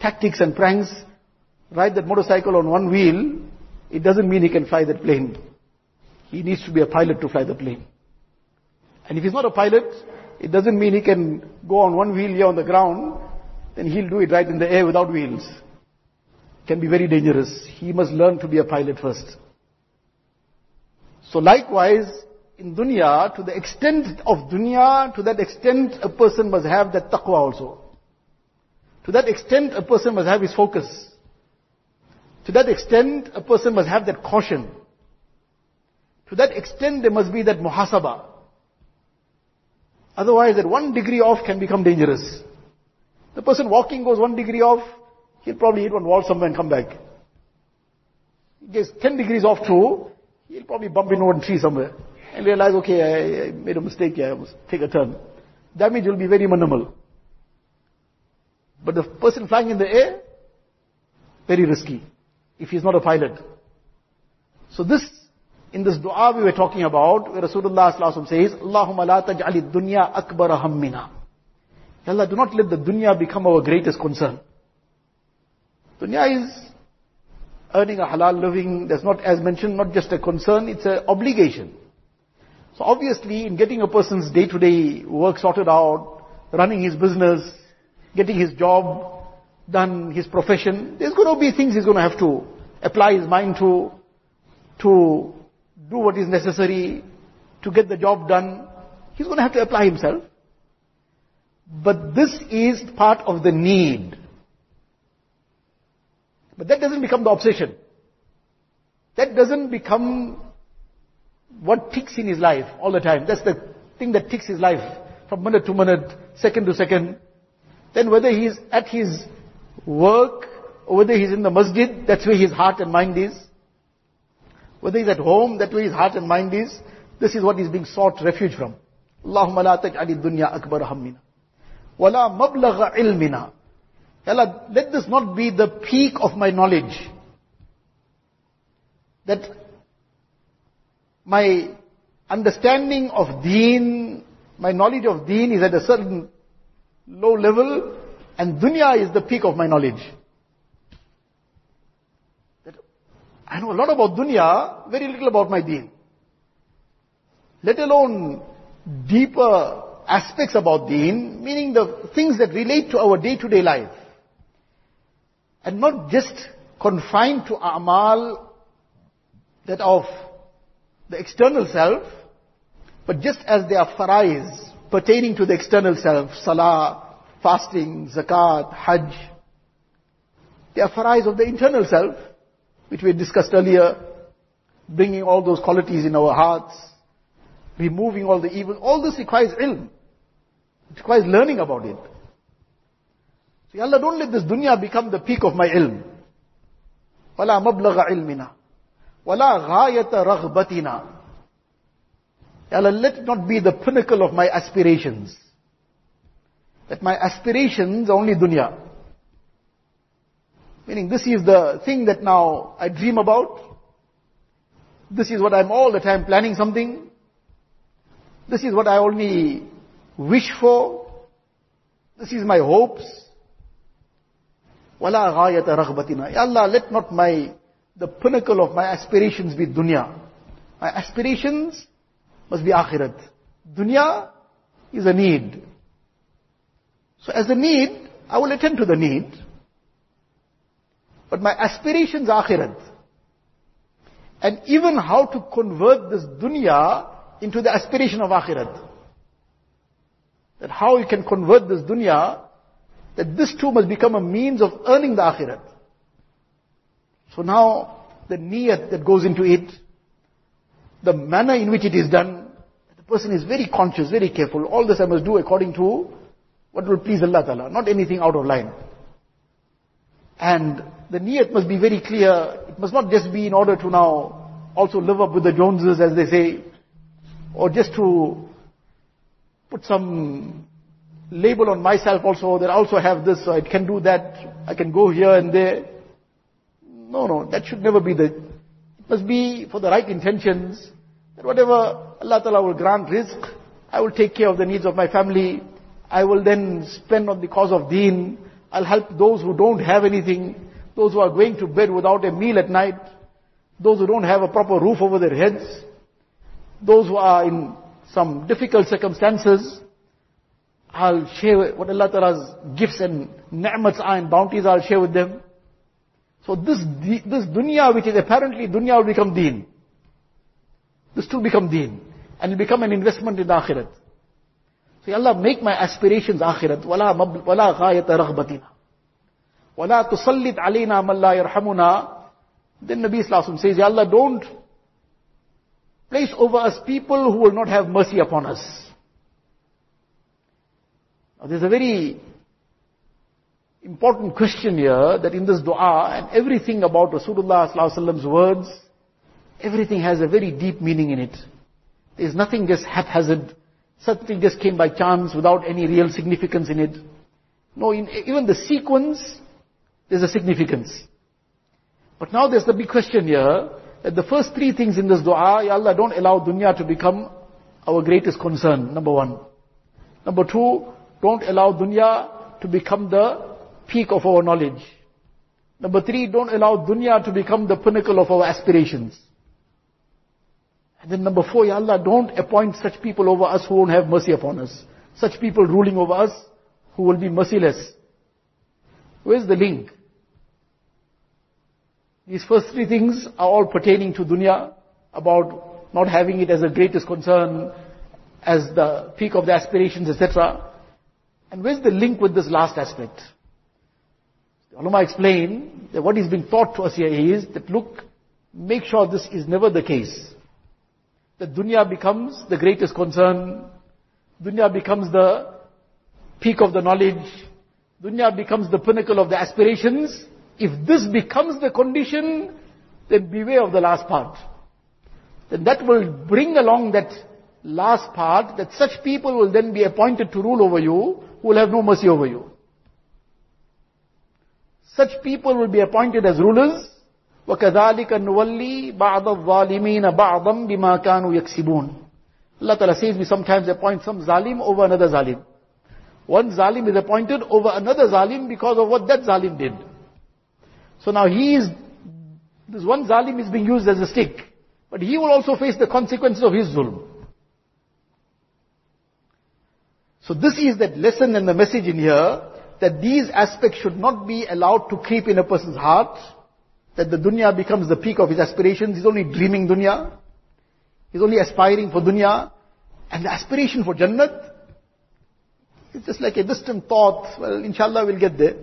tactics and pranks, ride that motorcycle on one wheel, it doesn't mean he can fly that plane. He needs to be a pilot to fly the plane. And if he's not a pilot, it doesn't mean he can go on one wheel here on the ground, then he'll do it right in the air without wheels can be very dangerous. He must learn to be a pilot first. So likewise, in dunya, to the extent of dunya, to that extent a person must have that taqwa also. To that extent a person must have his focus. To that extent a person must have that caution. To that extent there must be that muhasaba. Otherwise that one degree off can become dangerous. The person walking goes one degree off, He'll probably hit one wall somewhere and come back. He gets 10 degrees off too, he'll probably bump into one tree somewhere and realize, okay, I, I made a mistake here, I must take a turn. Damage will be very minimal. But the person flying in the air, very risky, if he's not a pilot. So this, in this dua we were talking about, where Rasulullah says, Allahumma la taj'ali dunya akbar hammina. Allah, do not let the dunya become our greatest concern. Dunya is earning a halal living. That's not, as mentioned, not just a concern, it's an obligation. So obviously, in getting a person's day-to-day work sorted out, running his business, getting his job done, his profession, there's going to be things he's going to have to apply his mind to, to do what is necessary, to get the job done. He's going to have to apply himself. But this is part of the need. But that doesn't become the obsession. That doesn't become what ticks in his life all the time. That's the thing that ticks his life from minute to minute, second to second. Then whether he's at his work or whether he's in the masjid, that's where his heart and mind is. Whether he's at home, that's where his heart and mind is. This is what he's being sought refuge from. Allahumma la taj'ali dunya akbar hammina. Wala mablagha ilmina. Allah, let this not be the peak of my knowledge. That my understanding of deen, my knowledge of deen is at a certain low level, and dunya is the peak of my knowledge. I know a lot about dunya, very little about my deen. Let alone deeper aspects about deen, meaning the things that relate to our day-to-day life. And not just confined to amal that of the external self, but just as there are farais pertaining to the external self, salah, fasting, zakat, hajj, there are farais of the internal self, which we discussed earlier, bringing all those qualities in our hearts, removing all the evil. All this requires ilm. It requires learning about it. So Allah, don't let this dunya become the peak of my ilm. ولا مبلغ علمنا ولا غاية رغبتنا Allah, let it not be the pinnacle of my aspirations. That my aspirations are only dunya. Meaning this is the thing that now I dream about. This is what I'm all the time planning something. This is what I only wish for. This is my hopes. Wala ghayata raghbatina. Ya Allah, let not my, the pinnacle of my aspirations be dunya. My aspirations must be akhirat. Dunya is a need. So as a need, I will attend to the need. But my aspirations are akhirat. And even how to convert this dunya into the aspiration of akhirat. That how you can convert this dunya, that this too must become a means of earning the akhirat. So now, the niyat that goes into it, the manner in which it is done, the person is very conscious, very careful. All this I must do according to what will please Allah Ta'ala, not anything out of line. And the niyat must be very clear. It must not just be in order to now also live up with the Joneses as they say, or just to put some label on myself also that I also have this, so I can do that, I can go here and there. No, no, that should never be the, it must be for the right intentions, that whatever Allah Ta'ala will grant rizq, I will take care of the needs of my family, I will then spend on the cause of deen, I'll help those who don't have anything, those who are going to bed without a meal at night, those who don't have a proper roof over their heads, those who are in some difficult circumstances, I'll share what Allah Ta'ala's gifts and ni'mats are and bounties I'll share with them. So this, this dunya which is apparently dunya will become deen. This will become deen. And will become an investment in the akhirat. So Allah make my aspirations akhirat. ولا, مب... ولا غاية رغبتنا. ولا تسلط علينا من لا يرحمنا. Then Nabi Sallallahu says, Ya Allah, don't place over us people who will not have mercy upon us. Now, there's a very important question here that in this dua and everything about Rasulullah Sallallahu words, everything has a very deep meaning in it. There's nothing just haphazard Something just came by chance without any real significance in it. No, in, even the sequence, there's a significance. But now there's the big question here, that the first three things in this dua, Ya Allah, don't allow dunya to become our greatest concern, number one. Number two, don't allow dunya to become the peak of our knowledge. Number three, don't allow dunya to become the pinnacle of our aspirations. And then number four, Ya Allah, don't appoint such people over us who won't have mercy upon us. Such people ruling over us who will be merciless. Where's the link? These first three things are all pertaining to dunya, about not having it as a greatest concern, as the peak of the aspirations, etc. And where's the link with this last aspect? The ulama explain that what is being taught to us here is that look, make sure this is never the case the dunya becomes the greatest concern, dunya becomes the peak of the knowledge, dunya becomes the pinnacle of the aspirations. If this becomes the condition, then beware of the last part. Then that will bring along that last part, that such people will then be appointed to rule over you, who will have no mercy over you. Such people will be appointed as rulers, وَكَذَلِكَ نُوَلِّي بَعْضَ الظَّالِمِينَ بَعْضًا بِمَا كَانُوا يَكْسِبُونَ Allah Ta'ala says we sometimes appoint some zalim over another zalim. One zalim is appointed over another zalim because of what that zalim did. So now he is, this one zalim is being used as a stick. But he will also face the consequences of his zulm. So this is that lesson and the message in here, that these aspects should not be allowed to creep in a person's heart, that the dunya becomes the peak of his aspirations. He's only dreaming dunya. He's only aspiring for dunya. And the aspiration for Jannat, it's just like a distant thought. Well, inshallah we'll get there.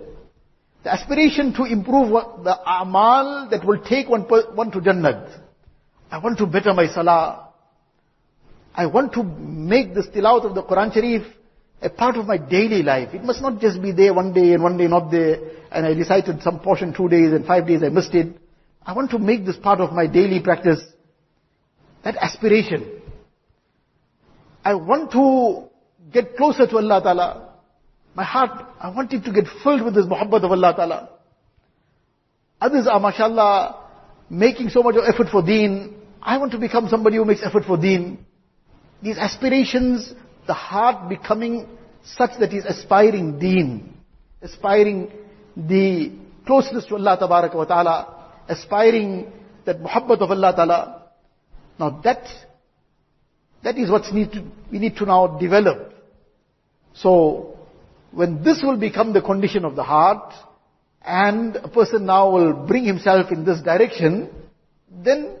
The aspiration to improve the amal that will take one, one to Jannat. I want to better my salah. I want to make this tilawat of the Quran Sharif a part of my daily life. It must not just be there one day and one day not there, and I recited some portion two days and five days I missed it. I want to make this part of my daily practice. That aspiration. I want to get closer to Allah Ta'ala. My heart, I want it to get filled with this muhabbat of Allah Ta'ala. Others are, mashallah, making so much of effort for deen. I want to become somebody who makes effort for deen. These aspirations, the heart becoming such that is aspiring deen, aspiring the closeness to Allah wa ta'ala, aspiring that muhabbat of Allah ta'ala. Now that, that is what we need to now develop. So, when this will become the condition of the heart, and a person now will bring himself in this direction, then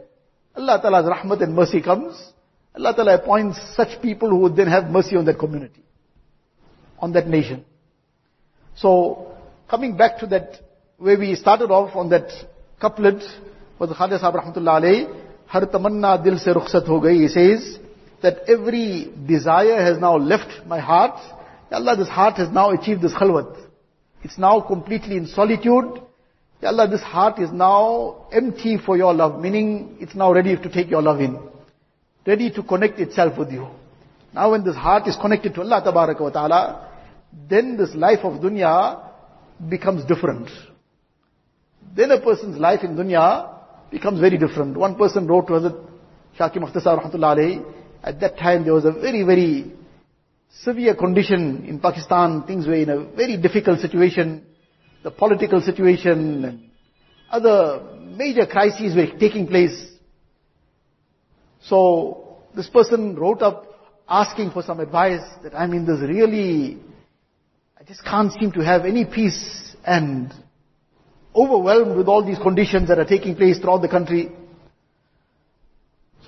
Allah Ta'ala's rahmat and mercy comes. Allah Ta'ala appoints such people who would then have mercy on that community, on that nation. So, coming back to that, where we started off on that couplet, was Khadir Sahib Rahmatullah alayhi, Har tamanna dil se rukhsat ho gayi, he says, that every desire has now left my heart. Ya Allah, this heart has now achieved this khalwat. It's now completely in solitude. Ya Allah, this heart is now empty for your love, meaning it's now ready to take your love in. Ready to connect itself with you. Now when this heart is connected to Allah wa ta'ala, then this life of dunya becomes different. Then a person's life in dunya becomes very different. One person wrote to Hazrat Shah Hakim Akhtar rahmatullah alayhi, at that time there was a very, very severe condition in Pakistan. Things were in a very difficult situation. The political situation and other major crises were taking place. So this person wrote up asking for some advice that I'm in this really, I just can't seem to have any peace and overwhelmed with all these conditions that are taking place throughout the country.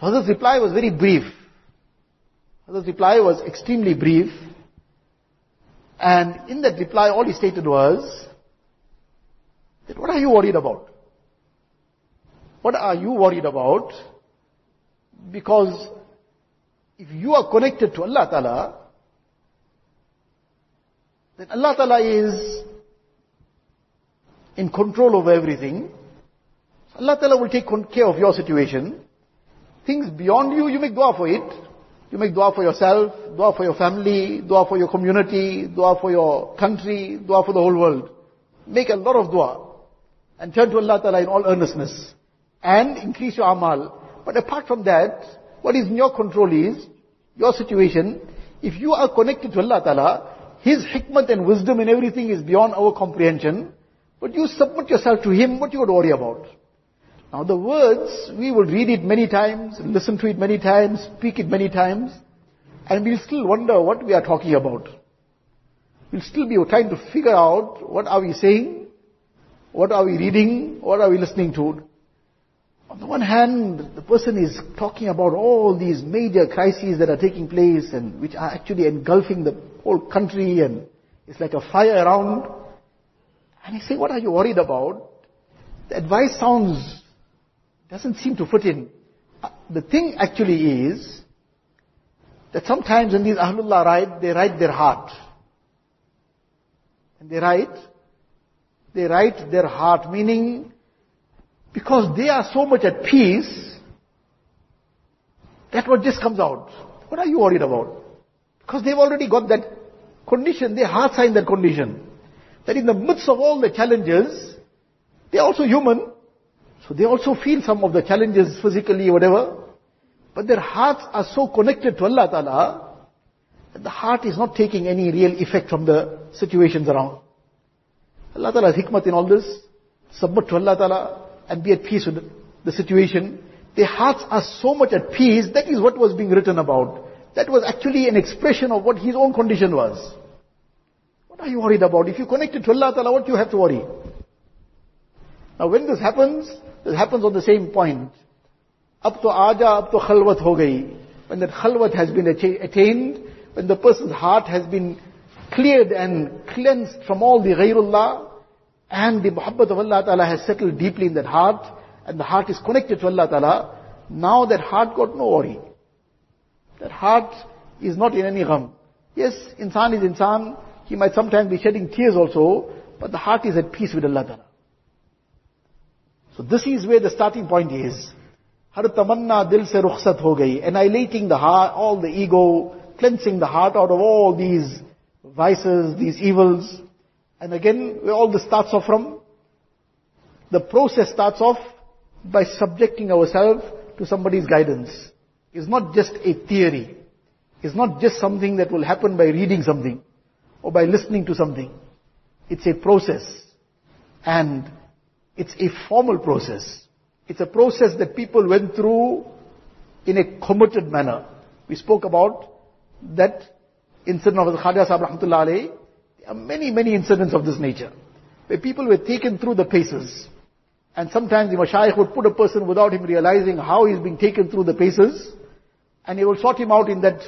So his reply was very brief. Hazrat's reply was extremely brief. And in that reply, all he stated was, that what are you worried about? What are you worried about? Because if you are connected to Allah Ta'ala, then Allah Ta'ala is in control of everything. Allah Ta'ala will take care of your situation. Things beyond you, you make dua for it. You make dua for yourself, dua for your family, dua for your community, dua for your country, dua for the whole world. Make a lot of dua. And turn to Allah Ta'ala in all earnestness. And increase your amal. But apart from that, what is in your control is, your situation, if you are connected to Allah Ta'ala, His hikmat and wisdom and everything is beyond our comprehension, but you submit yourself to Him, what you would worry about? Now the words, we will read it many times, listen to it many times, speak it many times, and we'll still wonder what we are talking about. We'll still be trying to figure out what are we saying, what are we reading, what are we listening to. On the one hand, the person is talking about all these major crises that are taking place and which are actually engulfing the whole country and it's like a fire around. And he's saying, what are you worried about? The advice sounds doesn't seem to fit in. Uh, the thing actually is that sometimes when these Ahlullah write, they write their heart. And they write, they write their heart, meaning because they are so much at peace, that what just comes out. What are you worried about? Because they've already got that condition, their hearts are in that condition. That in the midst of all the challenges, they're also human, so they also feel some of the challenges physically, whatever. But their hearts are so connected to Allah Ta'ala, that the heart is not taking any real effect from the situations around. Allah Ta'ala's hikmat in all this, submit to Allah Ta'ala, and be at peace with the situation. Their hearts are so much at peace, that is what was being written about. That was actually an expression of what his own condition was. What are you worried about? If you connected to Allah Ta'ala, what do you have to worry? Now when this happens, this happens on the same point. Up to aja, up to khalwat ho gayi. When that khalwat has been attained, when the person's heart has been cleared and cleansed from all the ghairullah, and the muhabbat of Allah Ta'ala has settled deeply in that heart, and the heart is connected to Allah Ta'ala, now that heart got no worry. That heart is not in any gham. Yes, insan is insan, he might sometimes be shedding tears also, but the heart is at peace with Allah Ta'ala. So this is where the starting point is. Har tamanna dil se rukhsat ho gayi. Annihilating the heart, all the ego, cleansing the heart out of all these vices, these evils. And again, all this starts off from? The process starts off by subjecting ourselves to somebody's guidance It's not just a theory. It's not just something that will happen by reading something or by listening to something. It's a process. And it's a formal process. It's a process that people went through in a committed manner. We spoke about that incident of the Khaja Sahib Rahmatullah. Many, many incidents of this nature. Where people were taken through the paces. And sometimes the Mashayikh would put a person without him realizing how he's being taken through the paces. And he will sort him out in that,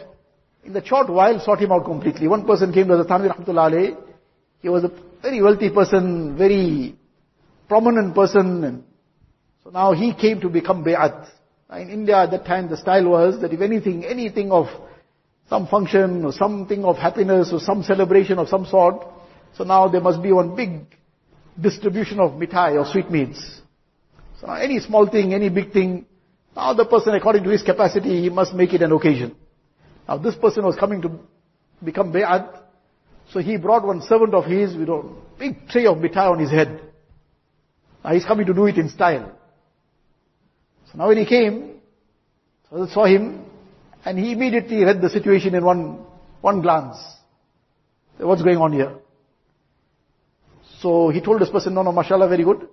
in that short while, sort him out completely. One person came to the Thanvi Rahmatullah. He was a very wealthy person, very prominent person. And so now he came to become Bay'at. In India at that time the style was that if anything, anything of some function or something of happiness or some celebration of some sort, so now there must be one big distribution of mitai or sweetmeats. So now any small thing, any big thing, now the person according to his capacity, he must make it an occasion. Now this person was coming to become bay'at, so he brought one servant of his with a big tray of mitai on his head. Now he's coming to do it in style. So now when he came, so saw him, and he immediately read the situation in one, one glance. What's going on here? So he told this person, no, no, mashallah, very good.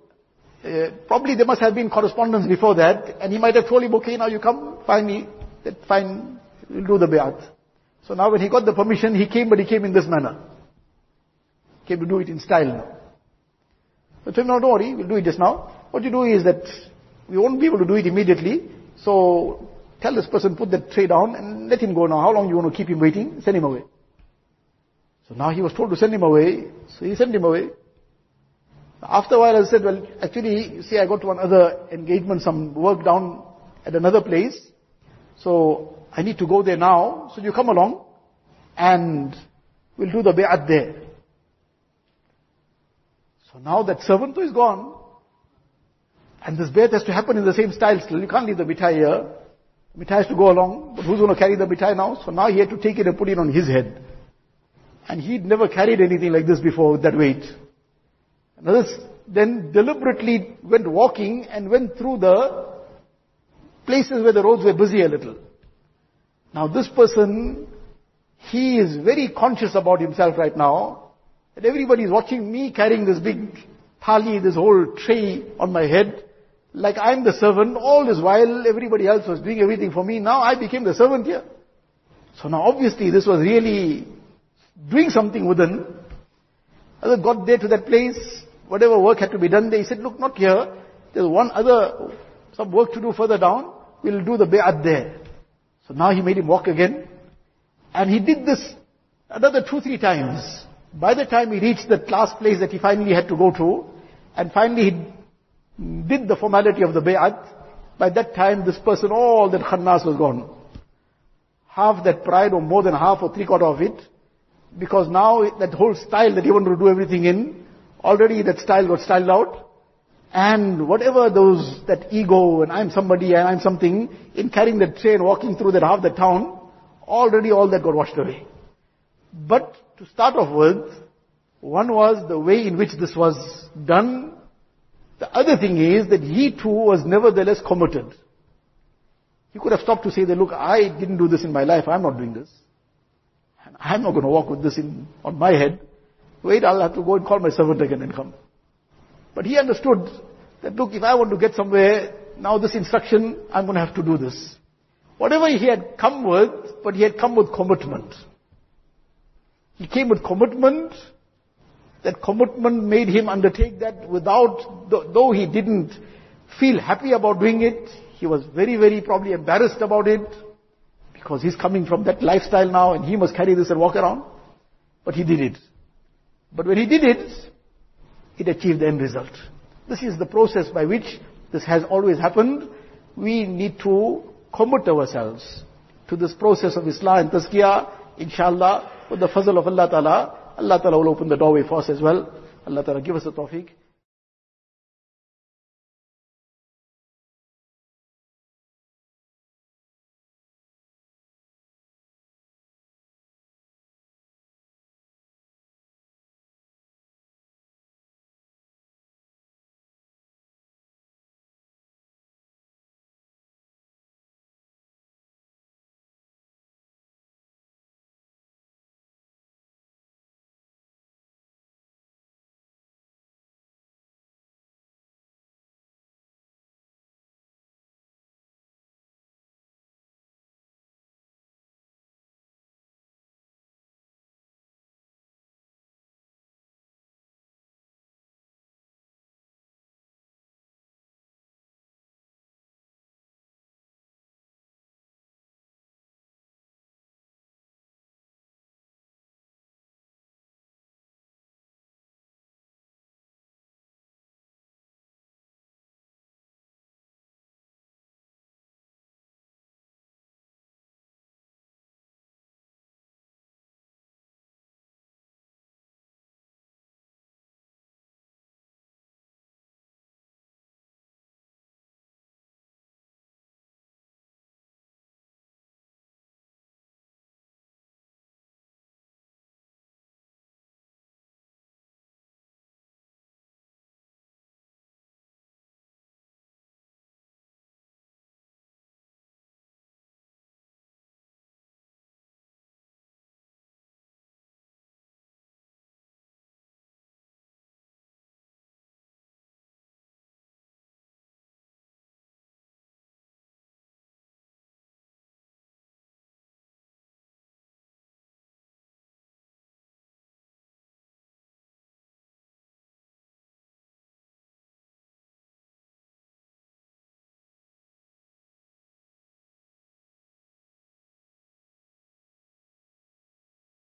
Uh, probably there must have been correspondence before that, and he might have told him, okay, now you come, find me, that fine, we'll do the bayat. So now when he got the permission, he came, but he came in this manner. Came to do it in style now. I told him, no, don't worry, we'll do it just now. What you do is that we won't be able to do it immediately, so tell this person, put that tray down and let him go now. How long you want to keep him waiting? Send him away. So now he was told to send him away, so he sent him away. After a while I said, well, actually, see, I got one other engagement, some work down at another place. So I need to go there now. So you come along and we'll do the bay'at there. So now that servant is gone. And this bay'at has to happen in the same style still. You can't leave the mithai here. Mithai has to go along. But who's going to carry the mithai now? So now he had to take it and put it on his head. And he'd never carried anything like this before with that weight. And others then deliberately went walking and went through the places where the roads were busy a little. Now this person, he is very conscious about himself right now. That everybody is watching me carrying this big thali, this whole tray on my head. Like I'm the servant, all this while everybody else was doing everything for me. Now I became the servant here. So now obviously this was really doing something within. As I got there to that place, whatever work had to be done there, he said, look, not here. There's one other, some work to do further down. We'll do the bay'at there. So now he made him walk again. And he did this another two, three times. By the time he reached that last place that he finally had to go to, and finally he did the formality of the bay'at, by that time this person, all that khannas was gone. Half that pride or more than half or three quarter of it, because now that whole style that he wanted to do everything in, already that style got styled out. And whatever those, that ego and I'm somebody and I'm something, in carrying the train, walking through that half the town, already all that got washed away. But to start off with, one was the way in which this was done. The other thing is that he too was nevertheless committed. He could have stopped to say that, look, I didn't do this in my life, I'm not doing this. I'm not going to walk with this in, on my head. Wait, I'll have to go and call my servant again and come. But he understood that look, if I want to get somewhere, now this instruction, I'm going to have to do this. Whatever he had come with, but he had come with commitment. He came with commitment. That commitment made him undertake that without, though he didn't feel happy about doing it, he was very, very probably embarrassed about it, because he's coming from that lifestyle now and he must carry this and walk around. But he did it. But when he did it, it achieved the end result. This is the process by which this has always happened. We need to commit ourselves to this process of Islah and Tazkiyah, inshallah, with the fazl of Allah Ta'ala. Allah Ta'ala will open the doorway for us as well. Allah Ta'ala give us the tawfiq.